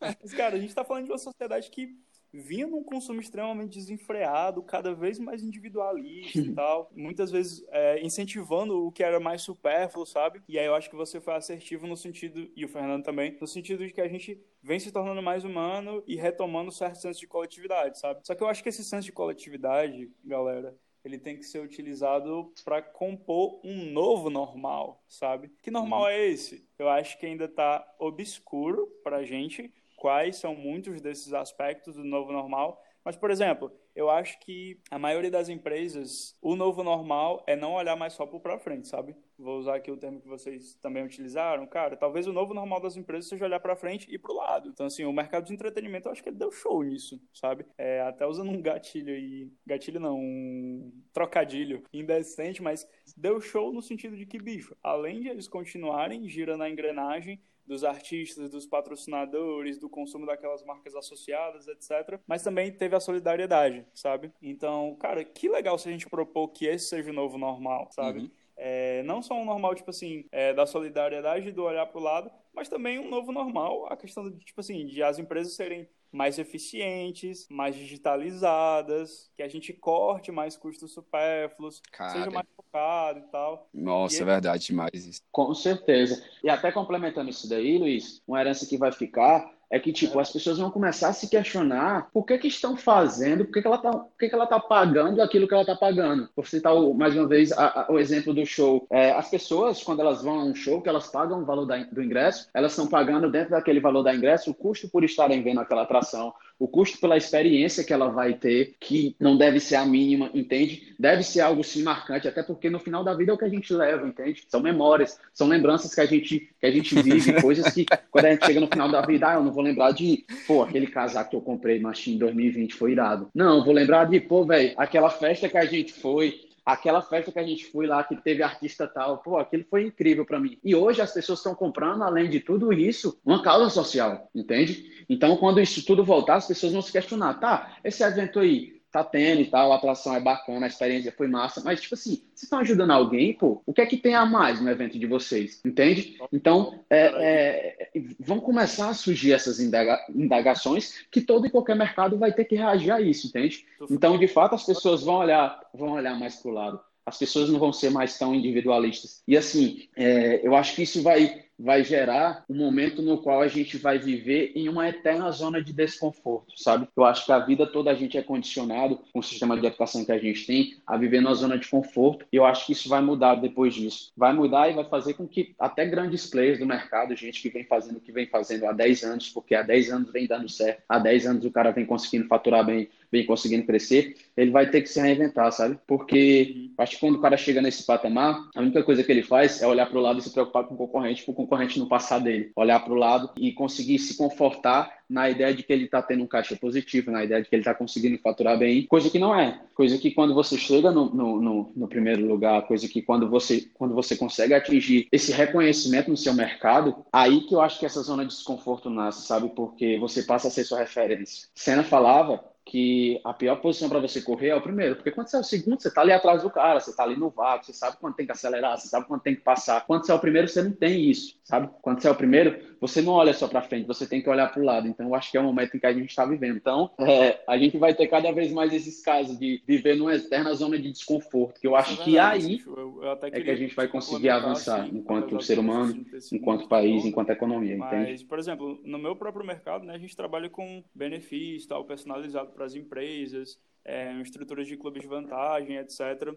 Mas, cara, a gente tá falando de uma sociedade que vinha num consumo extremamente desenfreado, cada vez mais individualista e <laughs> tal, muitas vezes é, incentivando o que era mais supérfluo, sabe? E aí eu acho que você foi assertivo no sentido, e o Fernando também, no sentido de que a gente vem se tornando mais humano e retomando certo senso de coletividade, sabe? Só que eu acho que esse senso de coletividade, galera, ele tem que ser utilizado para compor um novo normal, sabe? Que normal uhum. é esse? Eu acho que ainda está obscuro para a gente, quais são muitos desses aspectos do novo normal. Mas, por exemplo, eu acho que a maioria das empresas, o novo normal é não olhar mais só para frente, sabe? Vou usar aqui o termo que vocês também utilizaram. Cara, talvez o novo normal das empresas seja olhar para frente e para o lado. Então, assim, o mercado de entretenimento, eu acho que ele deu show nisso, sabe? É, até usando um gatilho aí. Gatilho não, um trocadilho indecente, mas deu show no sentido de que, bicho, além de eles continuarem girando a engrenagem, dos artistas, dos patrocinadores, do consumo daquelas marcas associadas, etc. Mas também teve a solidariedade, sabe? Então, cara, que legal se a gente propor que esse seja o novo normal, sabe? Uhum. É, não só um normal, tipo assim, é, da solidariedade, do olhar para o lado, mas também um novo normal, a questão de, tipo assim, de as empresas serem mais eficientes, mais digitalizadas, que a gente corte mais custos supérfluos, Cara. seja mais focado e tal. Nossa, e é verdade demais isso. Com certeza. E até complementando isso daí, Luiz, uma herança que vai ficar é que, tipo, as pessoas vão começar a se questionar por que que estão fazendo, por que, que ela tá, por que, que ela tá pagando aquilo que ela tá pagando. Por citar, mais uma vez, a, a, o exemplo do show. É, as pessoas, quando elas vão a um show, que elas pagam o valor da, do ingresso, elas estão pagando dentro daquele valor da ingresso o custo por estarem vendo aquela atração, o custo pela experiência que ela vai ter, que não deve ser a mínima, entende? Deve ser algo sim marcante, até porque no final da vida é o que a gente leva, entende? São memórias, são lembranças que a gente, que a gente vive, <laughs> coisas que quando a gente chega no final da vida, ah, eu não vou lembrar de, pô, aquele casaco que eu comprei, mas em 2020 foi irado. Não, vou lembrar de, pô, velho, aquela festa que a gente foi, aquela festa que a gente foi lá, que teve artista tal, pô, aquilo foi incrível para mim. E hoje as pessoas estão comprando, além de tudo isso, uma causa social, entende? Então, quando isso tudo voltar, as pessoas vão se questionar, tá, esse evento aí, tá tendo e tal, a atração é bacana, a experiência foi massa, mas, tipo assim, vocês estão ajudando alguém, pô, o que é que tem a mais no evento de vocês, entende? Então, é, é, vão começar a surgir essas indaga indagações que todo e qualquer mercado vai ter que reagir a isso, entende? Então, de fato, as pessoas vão olhar, vão olhar mais pro lado. As pessoas não vão ser mais tão individualistas. E assim, é, eu acho que isso vai vai gerar um momento no qual a gente vai viver em uma eterna zona de desconforto, sabe? Eu acho que a vida toda a gente é condicionado, com o sistema de educação que a gente tem, a viver numa zona de conforto, e eu acho que isso vai mudar depois disso. Vai mudar e vai fazer com que até grandes players do mercado, gente que vem fazendo o que vem fazendo há 10 anos, porque há 10 anos vem dando certo, há 10 anos o cara vem conseguindo faturar bem, vem conseguindo crescer, ele vai ter que se reinventar, sabe? Porque acho que quando o cara chega nesse patamar, a única coisa que ele faz é olhar para o lado e se preocupar com o concorrente, com o concorrente não passar dele. Olhar para o lado e conseguir se confortar na ideia de que ele está tendo um caixa positivo, na ideia de que ele está conseguindo faturar bem, coisa que não é. Coisa que quando você chega no, no, no, no, primeiro lugar, coisa que quando você, quando você consegue atingir esse reconhecimento no seu mercado, aí que eu acho que essa zona de desconforto nasce, sabe? Porque você passa a ser sua referência. Senna falava que a pior posição para você correr é o primeiro, porque quando você é o segundo, você está ali atrás do cara, você está ali no vácuo, você sabe quando tem que acelerar, você sabe quando tem que passar. Quando você é o primeiro, você não tem isso, sabe? Quando você é o primeiro, você não olha só para frente, você tem que olhar para o lado. Então, eu acho que é o momento em que a gente está vivendo. Então, é, a gente vai ter cada vez mais esses casos de viver numa eterna zona de desconforto, que eu acho é verdade, que aí é que a gente vai conseguir avançar assim, enquanto ser humano, enquanto país, enquanto economia, Mas, entende? por exemplo, no meu próprio mercado, né, a gente trabalha com benefício, tal, personalizado para as empresas, é, estruturas de clubes de vantagem, etc.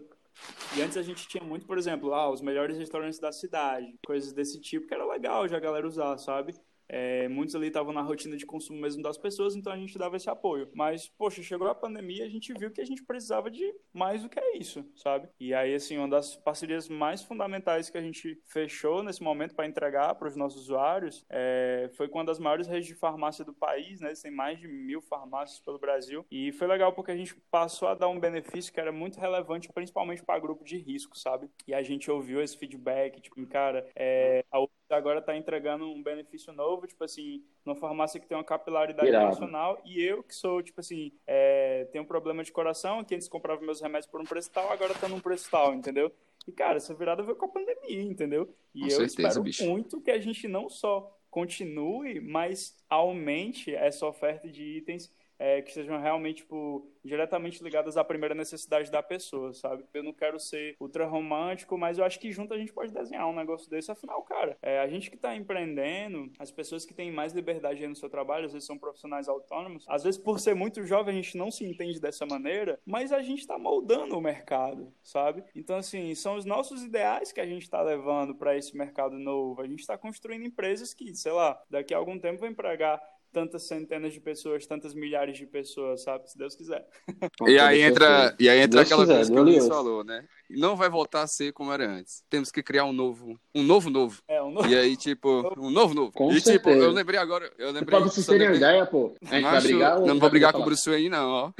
E antes a gente tinha muito, por exemplo, ah, os melhores restaurantes da cidade, coisas desse tipo, que era legal já a galera usar, sabe? É, muitos ali estavam na rotina de consumo mesmo das pessoas, então a gente dava esse apoio. Mas, poxa, chegou a pandemia a gente viu que a gente precisava de mais do que isso, sabe? E aí, assim, uma das parcerias mais fundamentais que a gente fechou nesse momento para entregar para os nossos usuários é, foi com uma das maiores redes de farmácia do país, né? Tem mais de mil farmácias pelo Brasil. E foi legal porque a gente passou a dar um benefício que era muito relevante, principalmente para grupo de risco, sabe? E a gente ouviu esse feedback, tipo, cara, é, a agora está entregando um benefício novo, tipo assim, numa farmácia que tem uma capilaridade Irado. nacional, e eu que sou, tipo assim, é, tenho um problema de coração, que antes comprava meus remédios por um preço tal, agora tá num preço tal, entendeu? E, cara, essa virada veio com a pandemia, entendeu? E Com eu certeza, espero bicho. muito que a gente não só continue, mas aumente essa oferta de itens é, que sejam realmente, tipo, diretamente ligadas à primeira necessidade da pessoa, sabe? Eu não quero ser ultra romântico, mas eu acho que junto a gente pode desenhar um negócio desse. Afinal, cara, é, a gente que tá empreendendo, as pessoas que têm mais liberdade no seu trabalho, às vezes são profissionais autônomos, às vezes por ser muito jovem a gente não se entende dessa maneira, mas a gente tá moldando o mercado, sabe? Então, assim, são os nossos ideais que a gente tá levando para esse mercado novo. A gente tá construindo empresas que, sei lá, daqui a algum tempo vão empregar tantas centenas de pessoas, tantas milhares de pessoas, sabe? Se Deus quiser. <laughs> E aí entra, e aí entra Deus aquela quiser, coisa que o Luiz falou, né? Não vai voltar a ser como era antes. Temos que criar um novo, um novo novo. É, um novo... E aí, tipo, um novo novo. Com e tipo, certeza. eu lembrei agora, eu lembrei. Pra vocês terem uma ideia, pô, a gente vai brigar não, não vou brigar com o Bruce Wayne, não, ó. <laughs>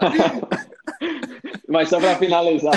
<laughs> Mas só para finalizar.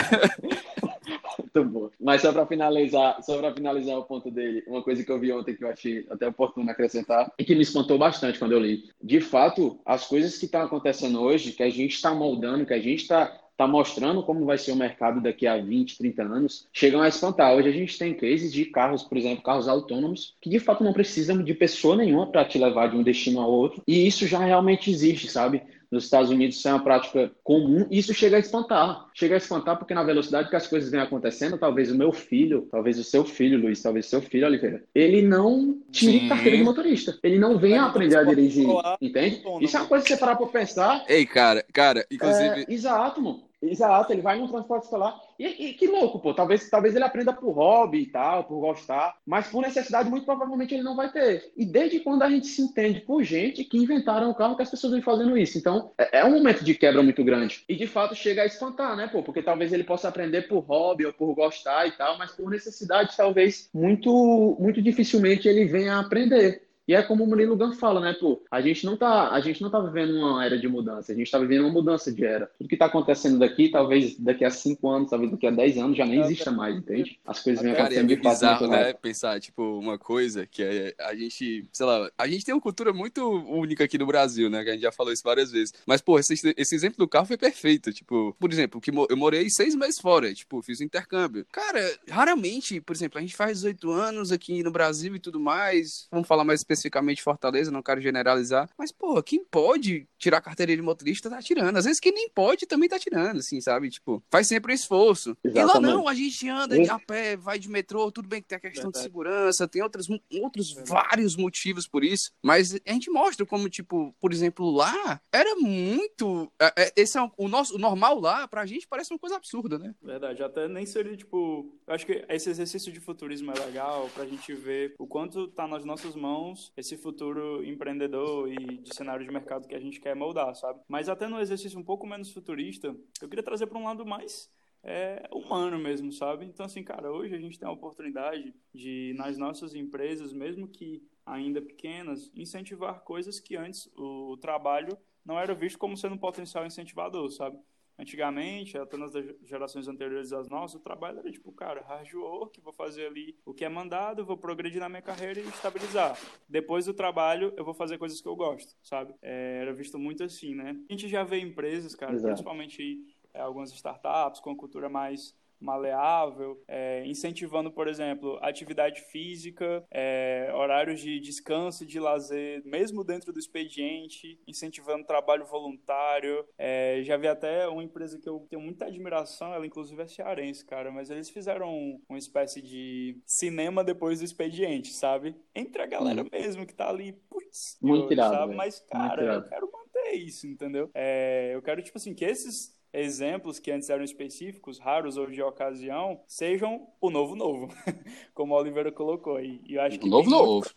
Muito bom. Mas só para finalizar, só para finalizar o ponto dele, uma coisa que eu vi ontem que eu achei até oportuno acrescentar e que me espantou bastante quando eu li. De fato, as coisas que estão acontecendo hoje, que a gente está moldando, que a gente está tá mostrando como vai ser o mercado daqui a 20, 30 anos, chegam a espantar. Hoje a gente tem cases de carros, por exemplo, carros autônomos, que de fato não precisam de pessoa nenhuma para te levar de um destino ao outro. E isso já realmente existe, sabe? Nos Estados Unidos isso é uma prática comum isso chega a espantar. Chega a espantar porque na velocidade que as coisas vêm acontecendo, talvez o meu filho, talvez o seu filho, Luiz, talvez o seu filho, Oliveira, ele não tire Sim. carteira de motorista. Ele não venha Ele aprender a dirigir, entende? Isso é uma coisa que você parar para pensar. Ei, cara, cara, inclusive. É, exato, mano. Exato, ele vai num transporte escolar. E, e que louco, pô. Talvez, talvez ele aprenda por hobby e tal, por gostar. Mas por necessidade, muito provavelmente ele não vai ter. E desde quando a gente se entende por gente que inventaram o carro que as pessoas vêm fazendo isso. Então, é, é um momento de quebra muito grande. E de fato chega a espantar, né, pô? Porque talvez ele possa aprender por hobby ou por gostar e tal, mas por necessidade, talvez muito, muito dificilmente ele venha a aprender. E é como o Murilo Gun fala, né, pô? A gente não tá, a gente não tá vivendo uma era de mudança, a gente tá vivendo uma mudança de era. Tudo que tá acontecendo daqui, talvez daqui a cinco anos, talvez daqui a dez anos, já nem exista mais, entende? As coisas vêm é acontecendo de fato bizarro, né? Pensar, tipo, uma coisa que é a gente, sei lá, a gente tem uma cultura muito única aqui no Brasil, né? Que a gente já falou isso várias vezes. Mas, pô, esse, esse exemplo do carro foi perfeito. Tipo, por exemplo, que eu morei seis meses fora, tipo, fiz um intercâmbio. Cara, raramente, por exemplo, a gente faz 18 anos aqui no Brasil e tudo mais. Vamos falar mais especificamente de Fortaleza, não quero generalizar. Mas, pô, quem pode tirar a carteira de motorista tá tirando. Às vezes quem nem pode também tá tirando, assim, sabe? Tipo, faz sempre um esforço. E lá Exatamente. não, a gente anda a pé, vai de metrô, tudo bem que tem a questão de Verdade. segurança, tem outros, outros Verdade. vários motivos por isso, mas a gente mostra como, tipo, por exemplo, lá era muito. é, é, Esse é o- o nosso o normal lá, pra gente parece uma coisa absurda, né? Verdade, até nem seria, tipo... Eu acho que esse exercício de futurismo é legal pra gente ver o quanto tá nas nossas mãos esse futuro empreendedor e de cenário de mercado que a gente quer moldar, sabe? Mas até no exercício um pouco menos futurista, eu queria trazer pra um lado mais é, humano mesmo, sabe? Então, assim, cara, hoje a gente tem a oportunidade de, nas nossas empresas, mesmo que ainda pequenas, incentivar coisas que antes o trabalho não era visto como sendo um potencial incentivador, sabe? Antigamente, até nas gerações anteriores às nossas, o trabalho era tipo, cara, hard work, vou fazer ali o que é mandado, vou progredir na minha carreira e estabilizar. Depois do trabalho, eu vou fazer coisas que eu gosto, sabe? É, era visto muito assim, né? A gente já vê empresas, cara, Exato. principalmente é, algumas startups com cultura mais maleável, é, incentivando, por exemplo, atividade física, é, horários de descanso, de lazer, mesmo dentro do expediente, incentivando trabalho voluntário. É, já vi até uma empresa que eu tenho muita admiração, ela inclusive é cearense, cara, mas eles fizeram um- uma espécie de cinema depois do expediente, sabe? Entre a galera mesmo que tá ali, putz, Muito eu- irado, sabe? velho. Mas, cara, eu quero manter isso, entendeu? É, eu quero, tipo assim, que esses exemplos que antes eram específicos, raros ou de ocasião, sejam o novo novo, <laughs> como a Oliveira colocou. E, e eu acho que O novo novo.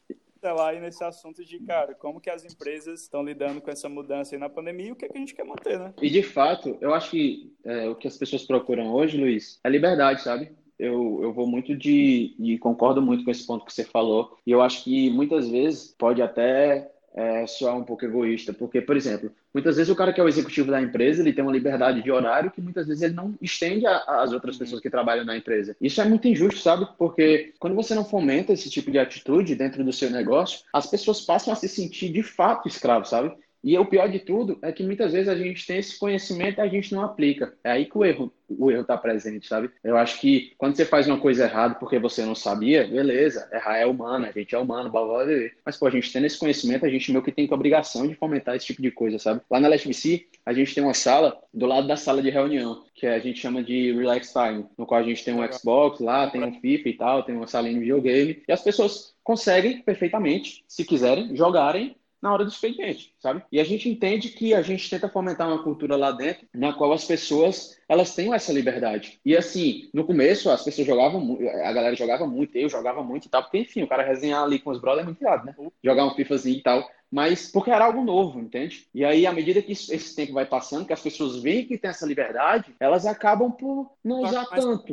lá aí nesse assunto de, cara, como que as empresas estão lidando com essa mudança aí na pandemia e o que, é que a gente quer manter, né? E de fato, eu acho que é, o que as pessoas procuram hoje, Luiz, é liberdade, sabe? Eu, eu vou muito de. e concordo muito com esse ponto que você falou. E eu acho que muitas vezes pode até é, soar um pouco egoísta, porque, por exemplo, muitas vezes o cara que é o executivo da empresa, ele tem uma liberdade de horário que muitas vezes ele não estende às outras pessoas que trabalham na empresa. Isso é muito injusto, sabe? Porque quando você não fomenta esse tipo de atitude dentro do seu negócio, as pessoas passam a se sentir de fato escravos, sabe? E o pior de tudo é que muitas vezes a gente tem esse conhecimento e a gente não aplica. É aí que o erro o erro está presente, sabe? Eu acho que quando você faz uma coisa errada porque você não sabia, beleza, errar é humano, a gente é humano, blá, blá, blá, mas pô, a gente tendo esse conhecimento, a gente meio que tem a obrigação de fomentar esse tipo de coisa, sabe? Lá na LSBC, a gente tem uma sala do lado da sala de reunião, que a gente chama de Relax Time, no qual a gente tem um Xbox lá, tem um FIFA e tal, tem uma salinha de videogame, e as pessoas conseguem perfeitamente, se quiserem, jogarem na hora do expediente, sabe? E a gente entende que a gente tenta fomentar uma cultura lá dentro na qual as pessoas elas tenham essa liberdade. E assim, no começo as pessoas jogavam, a galera jogava muito, eu jogava muito e tal, porque enfim, o cara resenhar ali com os brothers é muito irado, né? Jogar um FIFAzinho e tal mas porque era algo novo, entende? E aí, à medida que esse tempo vai passando, que as pessoas veem que tem essa liberdade, elas acabam por não usar tanto.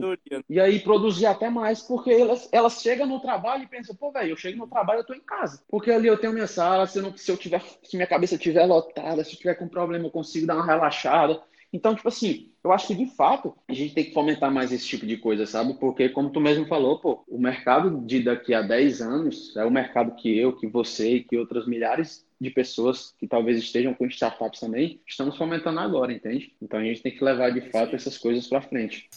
E aí produzir até mais, porque elas, elas chegam no trabalho e pensam, pô, velho, eu chego no trabalho, eu tô em casa. Porque ali eu tenho minha sala, se eu, não, se eu tiver, se minha cabeça estiver lotada, se eu tiver com problema, eu consigo dar uma relaxada. Então, tipo assim, eu acho que de fato a gente tem que fomentar mais esse tipo de coisa, sabe? Porque, como tu mesmo falou, pô, o mercado de daqui a 10 anos é o mercado que eu, que você e que outras milhares de pessoas que talvez estejam com startups também estamos fomentando agora, entende? Então a gente tem que levar de fato essas coisas para frente.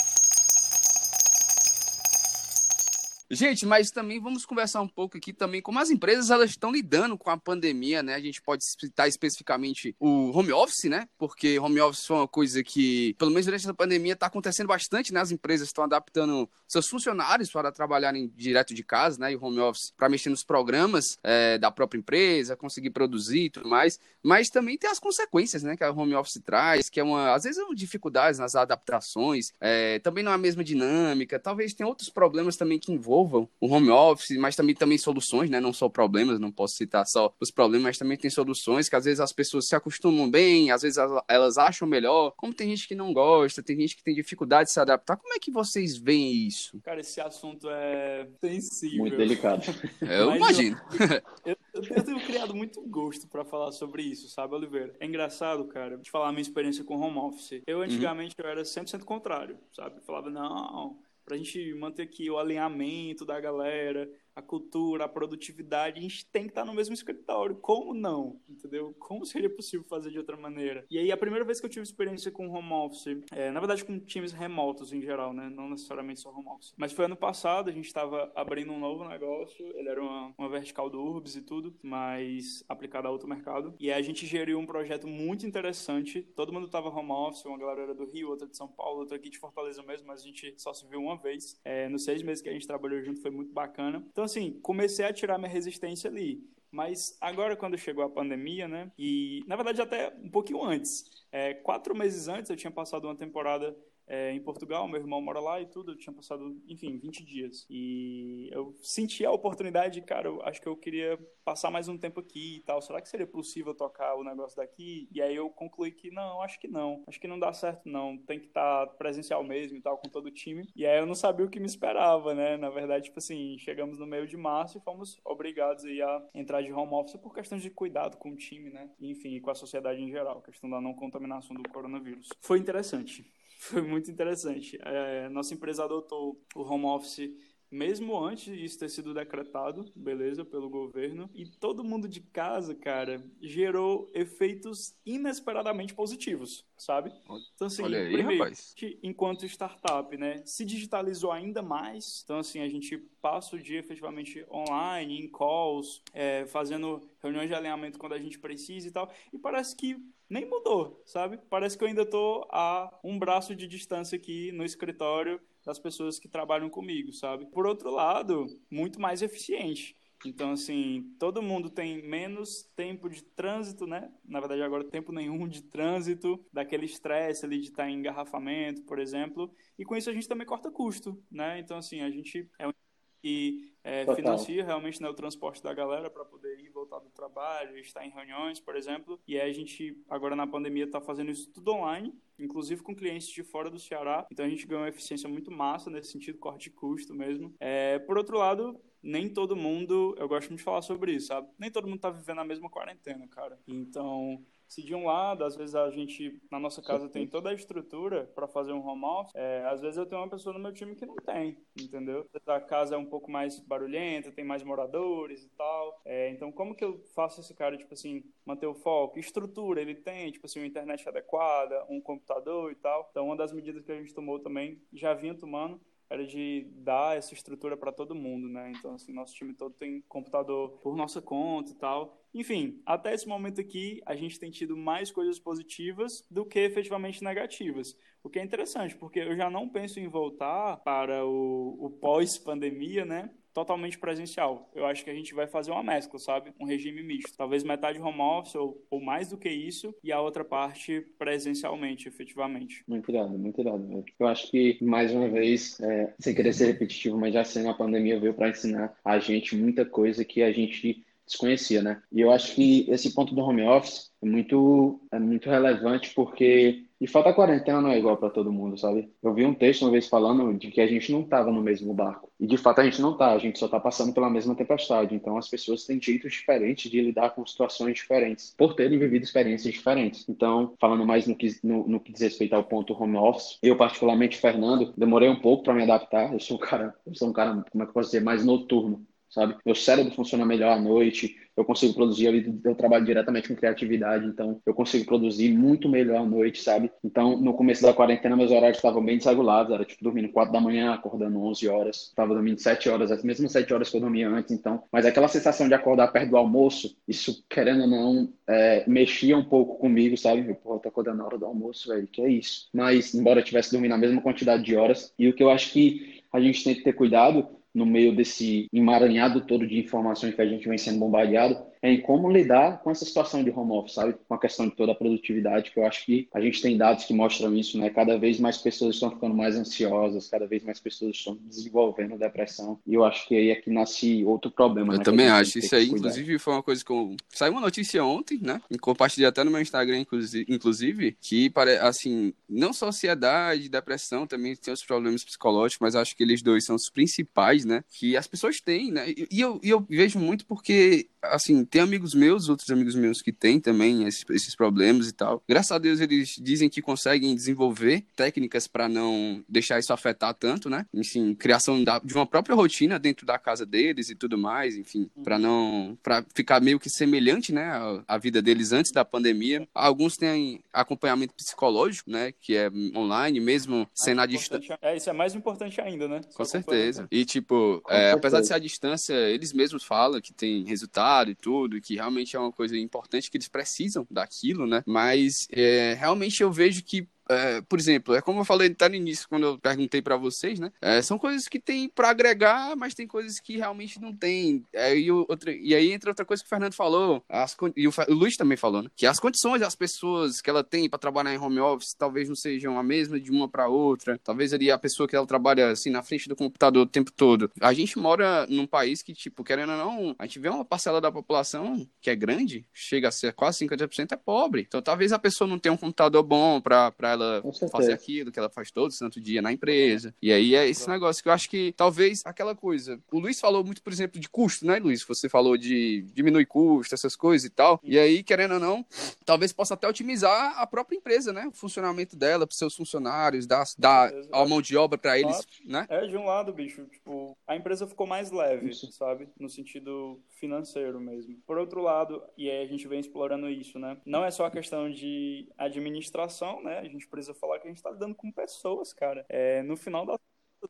Gente, mas também vamos conversar um pouco aqui também como as empresas elas estão lidando com a pandemia, né? A gente pode citar especificamente o home office, né? Porque home office foi uma coisa que, pelo menos durante a pandemia, está acontecendo bastante, né? As empresas estão adaptando seus funcionários para trabalharem direto de casa, né? E home office para mexer nos programas é, da própria empresa, conseguir produzir e tudo mais. Mas também tem as consequências, né? Que a home office traz, que é uma, às vezes, dificuldades nas adaptações, é, também não é a mesma dinâmica, talvez tenha outros problemas também que envolvam desenvolvam o home office, mas também, também soluções, né? Não só problemas, não posso citar só os problemas, mas também tem soluções que às vezes as pessoas se acostumam bem, às vezes elas acham melhor. Como tem gente que não gosta, tem gente que tem dificuldade de se adaptar, como é que vocês veem isso? Cara, esse assunto é sensível. Muito delicado. Eu mas imagino. <laughs> Eu, eu, eu, tenho criado muito gosto para falar sobre isso, sabe, Oliveira? É engraçado, cara, de falar a minha experiência com home office. Eu, antigamente, uhum. eu era 100% contrário, sabe? Eu falava, não, para a gente manter aqui o alinhamento da galera, a cultura, a produtividade, a gente tem que estar no mesmo escritório. Como não? Entendeu? Como seria possível fazer de outra maneira? E aí, a primeira vez que eu tive experiência com home office, é, na verdade com times remotos em geral, né? Não necessariamente só home office. Mas foi ano passado, a gente estava abrindo um novo negócio, ele era uma, uma vertical do Urbs e tudo, mas aplicado a outro mercado. E aí a gente geriu um projeto muito interessante. Todo mundo estava home office, uma galera era do Rio, outra de São Paulo, outra aqui de Fortaleza mesmo, mas a gente só se viu uma vez. É, nos seis meses que a gente trabalhou junto foi muito bacana. Então, assim, comecei a tirar minha resistência ali. Mas agora, quando chegou a pandemia, né? E, na verdade, até um pouquinho antes. É, quatro meses antes, eu tinha passado uma temporada é, em Portugal, meu irmão mora lá e tudo, eu tinha passado, enfim, 20 dias. E eu senti a oportunidade, cara, eu acho que eu queria passar mais um tempo aqui e tal. Será que seria possível tocar o negócio daqui? E aí eu concluí que não, acho que não. Acho que não dá certo, não. Tem que estar presencial mesmo e tal, com todo o time. E aí eu não sabia o que me esperava, né? Na verdade, tipo assim, chegamos no meio de março e fomos obrigados aí a entrar de home office por questões de cuidado com o time, né? Enfim, e com a sociedade em geral, questão da não contaminação do coronavírus. Foi interessante foi muito interessante. É, nossa empresa adotou o home office mesmo antes disso ter sido decretado, beleza, pelo governo, e todo mundo de casa, cara, gerou efeitos inesperadamente positivos, sabe? Então, assim, Olha aí, primeiro, rapaz. enquanto startup, né, se digitalizou ainda mais, então, assim, a gente passa o dia efetivamente online, em calls, é, fazendo reuniões de alinhamento quando a gente precisa e tal, e parece que nem mudou, sabe? Parece que eu ainda tô a um braço de distância aqui no escritório das pessoas que trabalham comigo, sabe? Por outro lado, muito mais eficiente. Então, assim, todo mundo tem menos tempo de trânsito, né? Na verdade, agora tempo nenhum de trânsito, daquele estresse ali de estar em engarrafamento, por exemplo. E com isso a gente também corta custo, né? Então, assim, a gente é um que é, financia realmente né, o transporte da galera para poder ir voltar do trabalho, estar em reuniões, por exemplo. E a gente, agora na pandemia, está fazendo isso tudo online, inclusive com clientes de fora do Ceará. Então a gente ganhou uma eficiência muito massa nesse sentido, corte de custo mesmo. É, por outro lado, nem todo mundo, eu gosto muito de falar sobre isso, sabe? Nem todo mundo tá vivendo a mesma quarentena, cara. Então, se de um lado, às vezes a gente, na nossa casa, tem toda a estrutura para fazer um home office, é, às vezes eu tenho uma pessoa no meu time que não tem, entendeu? A casa é um pouco mais barulhenta, tem mais moradores e tal. É, então, como que eu faço esse cara, tipo assim, manter o foco? Estrutura ele tem, tipo assim, uma internet adequada, um computador e tal. Então, uma das medidas que a gente tomou também, já vinha tomando, era de dar essa estrutura para todo mundo, né? Então, assim, nosso time todo tem computador por nossa conta e tal. Enfim, até esse momento aqui, a gente tem tido mais coisas positivas do que efetivamente negativas. O que é interessante, porque eu já não penso em voltar para o, o pós-pandemia, né? totalmente presencial. Eu acho que a gente vai fazer uma mescla, sabe? Um regime misto. Talvez metade home office ou, ou mais do que isso e a outra parte presencialmente, efetivamente. Muito irado, muito irado. Eu acho que, mais uma vez, é, sem querer ser repetitivo, mas já sendo a pandemia veio para ensinar a gente muita coisa que a gente desconhecia, né? E eu acho que esse ponto do home office é muito, é muito relevante porque de fato, a quarentena não é igual para todo mundo, sabe? Eu vi um texto uma vez falando de que a gente não estava no mesmo barco. E de fato a gente não está, a gente só está passando pela mesma tempestade. Então as pessoas têm jeitos diferentes de lidar com situações diferentes, por terem vivido experiências diferentes. Então, falando mais no que, no, no que diz respeito ao ponto home office, eu, particularmente, Fernando, demorei um pouco para me adaptar. Eu sou um cara, eu sou um cara, como é que eu posso dizer, mais noturno sabe? Meu cérebro funciona melhor à noite, eu consigo produzir, eu trabalho diretamente com criatividade, então eu consigo produzir muito melhor à noite, sabe? Então, no começo da quarentena, meus horários estavam bem desregulados, era tipo dormindo 4 da manhã, acordando 11 horas, estava dormindo 7 horas, as mesmas 7 horas que eu dormia antes, então. Mas aquela sensação de acordar perto do almoço, isso, querendo ou não, é, mexia um pouco comigo, sabe? Pô, eu tô acordando na hora do almoço, velho, que é isso? Mas, embora eu tivesse dormindo a mesma quantidade de horas, e o que eu acho que a gente tem que ter cuidado no meio desse emaranhado todo de informações que a gente vem sendo bombardeado, é em como lidar com essa situação de home office, sabe? Com a questão de toda a produtividade, que eu acho que a gente tem dados que mostram isso, né? Cada vez mais pessoas estão ficando mais ansiosas, cada vez mais pessoas estão desenvolvendo depressão. E eu acho que aí é que nasce outro problema. Eu né? também acho. Isso aí, inclusive, foi uma coisa que eu... Saiu uma notícia ontem, né? Compartilhei até no meu Instagram, inclusive, que, assim, não só ansiedade, depressão, também tem os problemas psicológicos, mas acho que eles dois são os principais, né? Que as pessoas têm, né? E eu, e eu vejo muito porque, assim, tem amigos meus, outros amigos meus que têm também esses, esses problemas e tal. Graças a Deus eles dizem que conseguem desenvolver técnicas para não deixar isso afetar tanto, né? Enfim, criação da, de uma própria rotina dentro da casa deles e tudo mais, enfim, para não para ficar meio que semelhante, né, a, a, vida deles antes da pandemia. Alguns têm acompanhamento psicológico, né, que é online, mesmo sendo à distância. É, isso é mais importante ainda, né? Com certeza. E tipo, é, apesar de ser à distância, eles mesmos falam que tem resultado e tudo tudo, que realmente é uma coisa importante, que eles precisam daquilo, né? Mas é, realmente eu vejo que é, por exemplo, é como eu falei até no início, quando eu perguntei para vocês, né? É, são coisas que tem para agregar, mas tem coisas que realmente não tem. É, e, outra, e aí entra outra coisa que o Fernando falou, as, e o, o Luiz também falou, né? Que as condições das pessoas que ela tem para trabalhar em home office talvez não sejam a mesma de uma para outra. Talvez ali a pessoa que ela trabalha assim na frente do computador o tempo todo. A gente mora num país que, tipo, querendo ou não, a gente vê uma parcela da população que é grande, chega a ser quase 50% é pobre. Então talvez a pessoa não tenha um computador bom para ela fazer aquilo que ela faz todo santo dia na empresa. E aí é esse negócio que eu acho que talvez aquela coisa. O Luiz falou muito, por exemplo, de custo, né, Luiz? Você falou de diminuir custo, essas coisas e tal. E aí, querendo ou não, talvez possa até otimizar a própria empresa, né? O funcionamento dela, para seus funcionários, dar, dar a mão de obra para eles, né? É, de um lado, bicho, tipo, a empresa ficou mais leve, isso. sabe? No sentido financeiro mesmo. Por outro lado, e aí a gente vem explorando isso, né? Não é só a questão de administração, né? A gente precisa falar que a gente tá lidando com pessoas, cara. É, no final da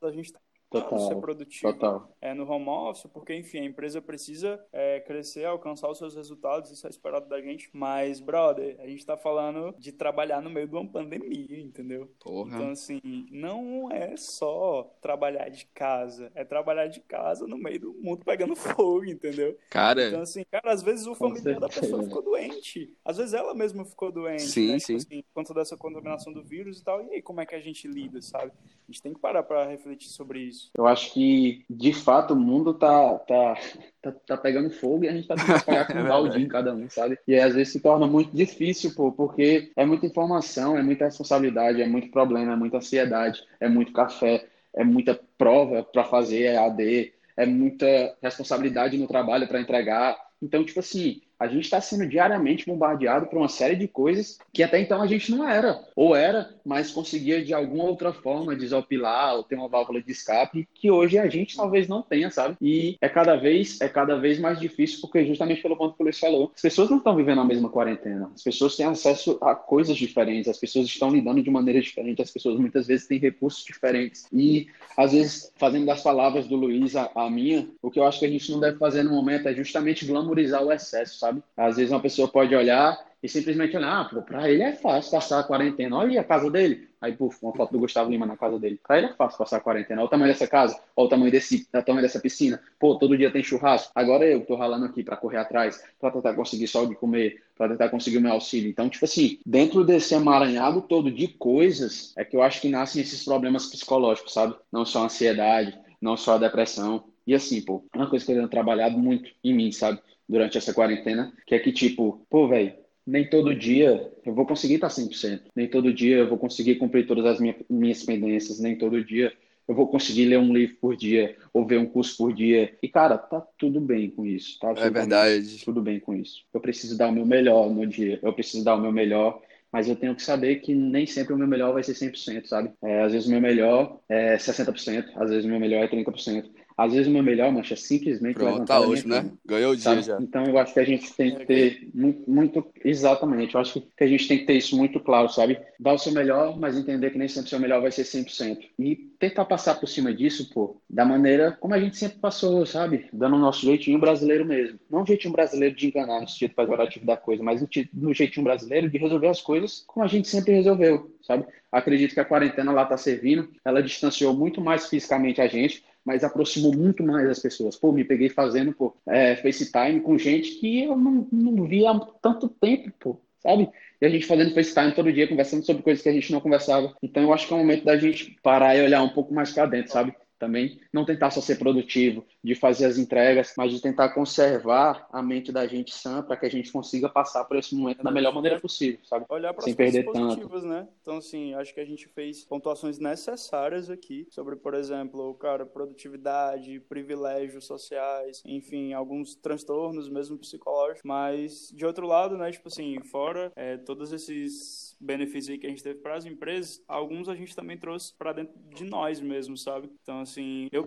a gente tá Total, ser produtivo total. É, no home office, porque, enfim, a empresa precisa é, crescer, alcançar os seus resultados, isso é esperado da gente. Mas, brother, a gente tá falando de trabalhar no meio de uma pandemia, entendeu? Porra. Então, assim, não é só trabalhar de casa, é trabalhar de casa no meio do mundo pegando <laughs> fogo, entendeu? Cara. Então, assim, cara, às vezes o familiar da pessoa ficou doente. Às vezes ela mesma ficou doente. Sim, né? sim. Tipo assim, por conta dessa contaminação do vírus e tal. E aí, como é que a gente lida, sabe? A gente tem que parar pra refletir sobre isso. Eu acho que, de fato, o mundo tá, tá, tá, tá pegando fogo e a gente tá tentando <laughs> pagar com um balde em cada um, sabe? E aí, às vezes se torna muito difícil, pô, porque é muita informação, é muita responsabilidade, é muito problema, é muita ansiedade, é muito café, é muita prova para fazer EAD, é muita responsabilidade no trabalho para entregar. Então, tipo assim, a gente está sendo diariamente bombardeado por uma série de coisas que até então a gente não era. Ou era, mas conseguia de alguma outra forma desopilar ou ter uma válvula de escape que hoje a gente talvez não tenha, sabe? E é cada vez, é cada vez mais difícil porque justamente pelo ponto que o Luiz falou, as pessoas não estão vivendo a mesma quarentena. As pessoas têm acesso a coisas diferentes, as pessoas estão lidando de maneira diferente, as pessoas muitas vezes têm recursos diferentes. E às vezes, fazendo das palavras do Luiz a, a minha, o que eu acho que a gente não deve fazer no momento é justamente glamorizar o excesso, sabe? Às vezes uma pessoa pode olhar e simplesmente olhar, ah, ele é fácil passar a quarentena. Olha a casa dele. Aí, puf, uma foto do Gustavo Lima na casa dele. Pra ele é fácil passar a quarentena. Olha o tamanho dessa casa, olha o tamanho, desse, o tamanho dessa piscina. Pô, todo dia tem churrasco. Agora eu tô ralando aqui para correr atrás, para tentar conseguir só de comer, para tentar conseguir o meu auxílio. Então, tipo assim, dentro desse emaranhado todo de coisas, é que eu acho que nascem esses problemas psicológicos, sabe? Não só a ansiedade, não só a depressão. E assim, pô, uma coisa que eu tenho trabalhado muito em mim, sabe? Durante essa quarentena, que é que tipo, pô, velho, nem todo dia eu vou conseguir estar 100%, nem todo dia eu vou conseguir cumprir todas as minhas, minhas pendências, nem todo dia eu vou conseguir ler um livro por dia ou ver um curso por dia. E, cara, tá tudo bem com isso. Tá é verdade. Tudo bem com isso. Eu preciso dar o meu melhor no dia. Eu preciso dar o meu melhor. Mas eu tenho que saber que nem sempre o meu melhor vai ser 100%, sabe? É, às vezes o meu melhor é 60%, às vezes o meu melhor é 30%. Às vezes o meu melhor, mancha, é simplesmente Pronto, tá hoje, né? Ganhou o dia sabe? já. Então eu acho que a gente tem que ter muito, muito, exatamente, eu acho que a gente tem que ter isso muito claro, sabe? Dar o seu melhor, mas entender que nem sempre o seu melhor vai ser 100%. E tentar passar por cima disso, pô, da maneira como a gente sempre passou, sabe? Dando o nosso jeitinho brasileiro mesmo. Não um jeitinho brasileiro de enganar no sentido pejorativo da coisa, mas no jeitinho brasileiro de resolver as coisas como a gente sempre resolveu, sabe? Acredito que a quarentena lá tá servindo, ela distanciou muito mais fisicamente a gente, mas aproximou muito mais as pessoas. Pô, me peguei fazendo pô, é, FaceTime com gente que eu não, não via há tanto tempo, pô, sabe? E a gente fazendo FaceTime todo dia, conversando sobre coisas que a gente não conversava. Então eu acho que é o momento da gente parar e olhar um pouco mais para dentro, sabe? Também não tentar só ser produtivo, de fazer as entregas, mas de tentar conservar a mente da gente sã para que a gente consiga passar por esse momento da melhor maneira possível, sabe? Olhar para Sem as perder positivas, tanto. né? Então, assim, acho que a gente fez pontuações necessárias aqui sobre, por exemplo, cara, produtividade, privilégios sociais, enfim, alguns transtornos mesmo psicológicos, mas de outro lado, né, tipo assim, fora é, todos esses benefícios aí que a gente teve para as empresas, alguns a gente também trouxe para dentro de nós mesmo, sabe? Então, assim, eu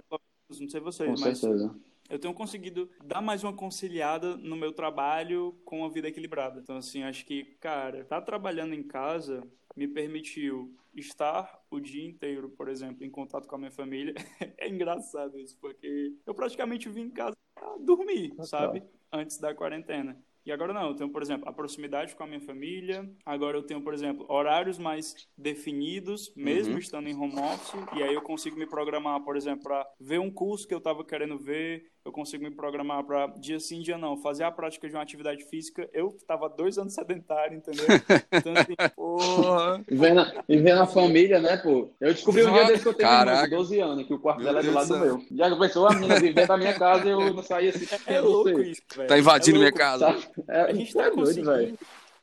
não sei vocês, com mas certeza. eu tenho conseguido dar mais uma conciliada no meu trabalho com a vida equilibrada. Então, assim, acho que, cara, tá trabalhando em casa me permitiu estar o dia inteiro, por exemplo, em contato com a minha família. <laughs> é engraçado isso, porque eu praticamente vim em casa dormir, sabe? Antes da quarentena. E agora não, eu tenho, por exemplo, a proximidade com a minha família. Agora eu tenho, por exemplo, horários mais definidos, mesmo uhum. estando em home office. E aí eu consigo me programar, por exemplo, para ver um curso que eu estava querendo ver, eu consigo me programar para dia sim, dia não, fazer a prática de uma atividade física. Eu estava dois anos sedentário, entendeu? Então, assim, <laughs> porra. E vendo, e vendo a família, né, pô? Eu descobri um dia desde que eu tenho irmão de 12 anos, que o quarto dela é do lado do meu. Já pensou a menina vivendo da minha casa e eu não saía assim. É, <laughs> é louco isso, velho. Tá invadindo é louco, minha casa. É, a gente tá é conseguindo. Doido,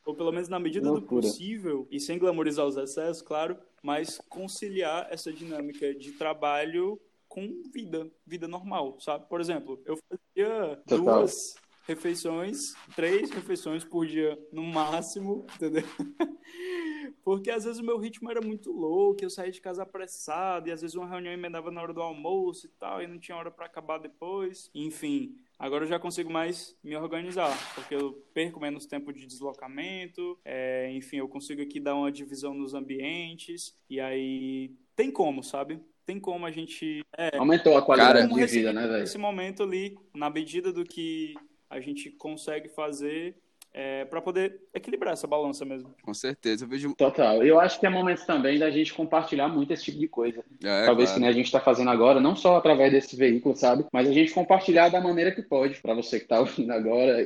ou pelo menos na medida Loucura. do possível, e sem glamorizar os excessos, claro, mas conciliar essa dinâmica de trabalho com vida, vida normal, sabe? Por exemplo, eu fazia Total. duas refeições, três refeições por dia no máximo, entendeu? <laughs> Porque às vezes o meu ritmo era muito louco, eu saía de casa apressado, e às vezes uma reunião emendava na hora do almoço e tal, e não tinha hora para acabar depois. Enfim, agora eu já consigo mais me organizar, porque eu perco menos tempo de deslocamento, é, enfim, eu consigo aqui dar uma divisão nos ambientes, e aí tem como, sabe? Tem como a gente. É, Aumentou a qualidade de vida, né, velho? Nesse momento ali, na medida do que a gente consegue fazer é, para poder equilibrar essa balança mesmo. Com certeza, eu vejo. Total. Eu acho que é momento também da gente compartilhar muito esse tipo de coisa. É, Talvez claro. que né, a gente está fazendo agora, não só através desse veículo, sabe? Mas a gente compartilhar da maneira que pode. Para você que está ouvindo agora,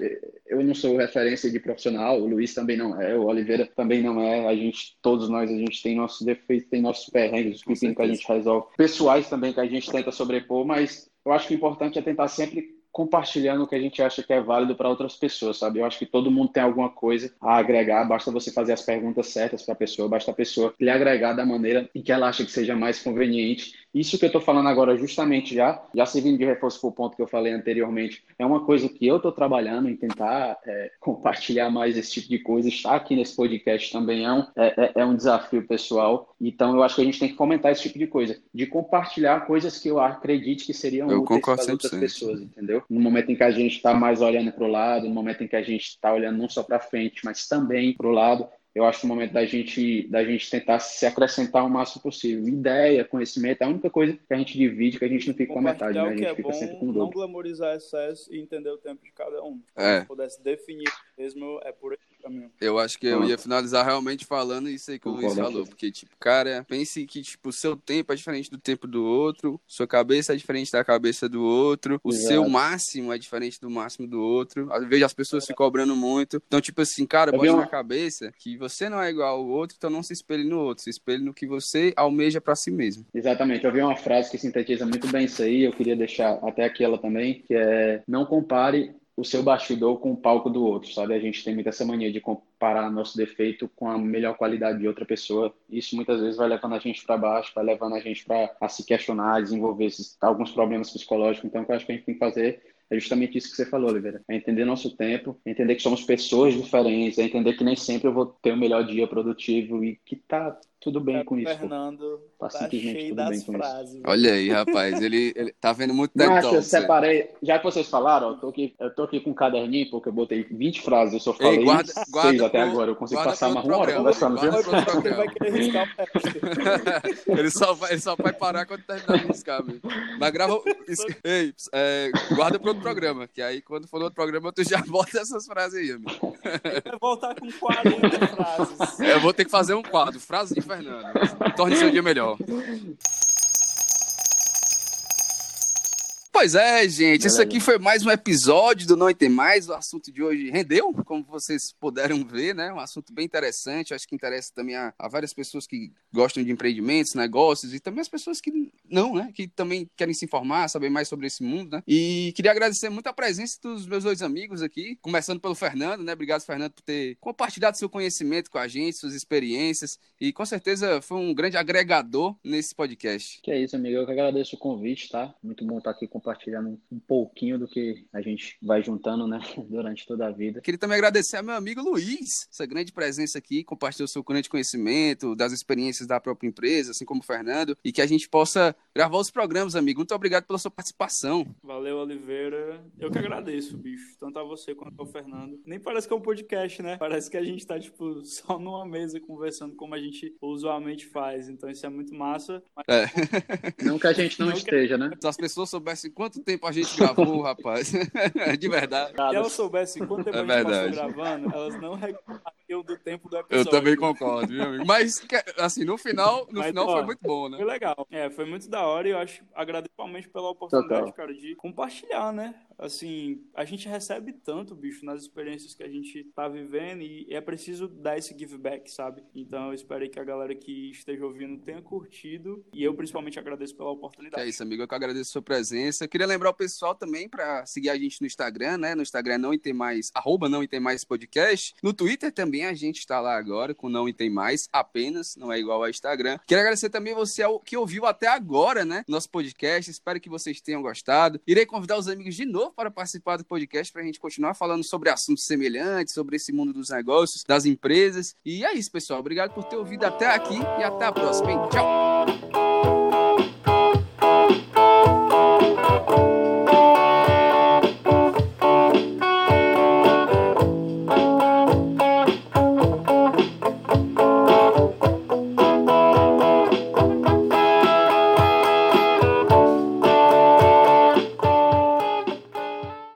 eu não sou referência de profissional, o Luiz também não é, o Oliveira também não é. A gente, todos nós, a gente tem nossos defeitos, tem nossos perrengues, os que a gente resolve. Pessoais também que a gente tenta sobrepor, mas eu acho que o importante é tentar sempre compartilhando o que a gente acha que é válido para outras pessoas, sabe? Eu acho que todo mundo tem alguma coisa a agregar, basta você fazer as perguntas certas para a pessoa, basta a pessoa lhe agregar da maneira em que ela acha que seja mais conveniente Isso que eu estou falando agora, justamente já, já servindo de reforço para o ponto que eu falei anteriormente, é uma coisa que eu estou trabalhando em tentar é, compartilhar mais esse tipo de coisa. Estar aqui nesse podcast também é um, é, é, é um desafio pessoal. Então, eu acho que a gente tem que fomentar esse tipo de coisa, de compartilhar coisas que eu acredite que seriam eu úteis para outras pessoas, entendeu? No momento em que a gente está mais olhando para o lado, no momento em que a gente está olhando não só para frente, mas também para o lado, eu acho que o momento da gente, da gente tentar se acrescentar o máximo possível. Ideia, conhecimento, é a única coisa que a gente divide, que a gente não fica com a metade, né? A gente é fica bom, sempre com o Não glamorizar excesso e entender o tempo de cada um. É. Se pudesse definir mesmo, é por Eu acho que eu ia finalizar realmente falando isso aí que o Luiz falou. Porque, tipo, cara, pense que, tipo, o seu tempo é diferente do tempo do outro, sua cabeça é diferente da cabeça do outro, o Exato. seu máximo é diferente do máximo do outro. Às vezes as pessoas se cobrando muito. Então, tipo assim, cara, bota uma... na cabeça que você não é igual ao outro, então não se espelhe no outro, se espelhe no que você almeja para si mesmo. Exatamente. Eu vi uma frase que sintetiza muito bem isso aí, eu queria deixar até aqui ela também, que é não compare o seu bastidor com o palco do outro, sabe? A gente tem muita essa mania de comparar nosso defeito com a melhor qualidade de outra pessoa. Isso muitas vezes vai levando a gente para baixo, vai levando a gente para se questionar, desenvolver esses, alguns problemas psicológicos. Então, o que eu acho que a gente tem que fazer é justamente isso que você falou, Oliveira. É entender nosso tempo, é entender que somos pessoas diferentes, é entender que nem sempre eu vou ter o melhor dia produtivo e que tá tudo bem é, com isso. Fernando tá, tá cheio das frases. Isso. Olha aí, rapaz, ele, ele tá vendo muito detalhe. eu separei, já que vocês falaram, eu tô aqui, eu tô aqui com um caderninho, porque eu botei 20 frases, eu só falei Ei, guarda, seis guarda até pro, agora, eu consigo passar mais uma hora conversando. Ele vai querer riscar o <laughs> ele, só vai, ele só vai parar quando terminar de riscar, amigo. Mas grava, ei, é, guarda pro outro programa, que aí quando for no outro programa tu já <laughs> bota essas frases aí, amigo. Vai voltar com 40 <laughs> frases. Eu vou ter que fazer um quadro, frases de Fernando. Torne seu dia melhor. <laughs> Pois é, gente, isso aqui foi mais um episódio do Não Tem Mais. O assunto de hoje rendeu, como vocês puderam ver, né? Um assunto bem interessante. Acho que interessa também a, a, várias pessoas que gostam de empreendimentos, negócios e também as pessoas que não, né? Que também querem se informar, saber mais sobre esse mundo, né? E queria agradecer muito a presença dos meus dois amigos aqui, começando pelo Fernando, né? Obrigado, Fernando, por ter compartilhado seu conhecimento com a gente, suas experiências e com certeza foi um grande agregador nesse podcast. Que é isso, amigo. Eu que agradeço o convite, tá? Muito bom estar aqui com compartilhando um pouquinho do que a gente vai juntando, né, <laughs> durante toda a vida. Queria também agradecer ao meu amigo Luiz, essa grande presença aqui, compartilhou seu grande conhecimento das experiências da própria empresa, assim como o Fernando, e que a gente possa gravar os programas, amigo. Muito obrigado pela sua participação. Valeu, Oliveira. Eu que agradeço, bicho, tanto a você quanto ao Fernando. Nem parece que é um podcast, né? Parece que a gente tá, tipo, <laughs> só numa mesa conversando como a gente usualmente faz. Então isso é muito massa. Mas... É. Não que a gente não, não esteja, que... né? Se as pessoas soubessem quanto tempo a gente gravou, <laughs> rapaz. <laughs> De verdade. Se elas soubessem quanto tempo é a gente verdade. passou gravando, elas não reclamariam do tempo do episódio. Eu também concordo, viu, amigo? Mas, assim, no final, no Mas, final ó, foi muito bom, né? Foi legal. É, foi muito da hora e eu acho, agradeço realmente pela oportunidade, Total. cara, de compartilhar, né? Assim, a gente recebe tanto, bicho, nas experiências que a gente tá vivendo e é preciso dar esse give back, sabe? Então eu espero que a galera que esteja ouvindo tenha curtido e eu principalmente agradeço pela oportunidade. É isso, amigo, eu que agradeço a sua presença. Eu queria lembrar o pessoal também para seguir a gente no Instagram, né? No Instagram não tem mais, arroba não tem mais podcast. No Twitter também a gente está lá agora com não tem mais, apenas, não é igual ao Instagram. Quero agradecer também você que ouviu até agora, né? Nosso podcast. Espero que vocês tenham gostado. Irei convidar os amigos de novo para participar do podcast para a gente continuar falando sobre assuntos semelhantes, sobre esse mundo dos negócios, das empresas. E é isso, pessoal. Obrigado por ter ouvido até aqui e até a próxima. Hein? Tchau!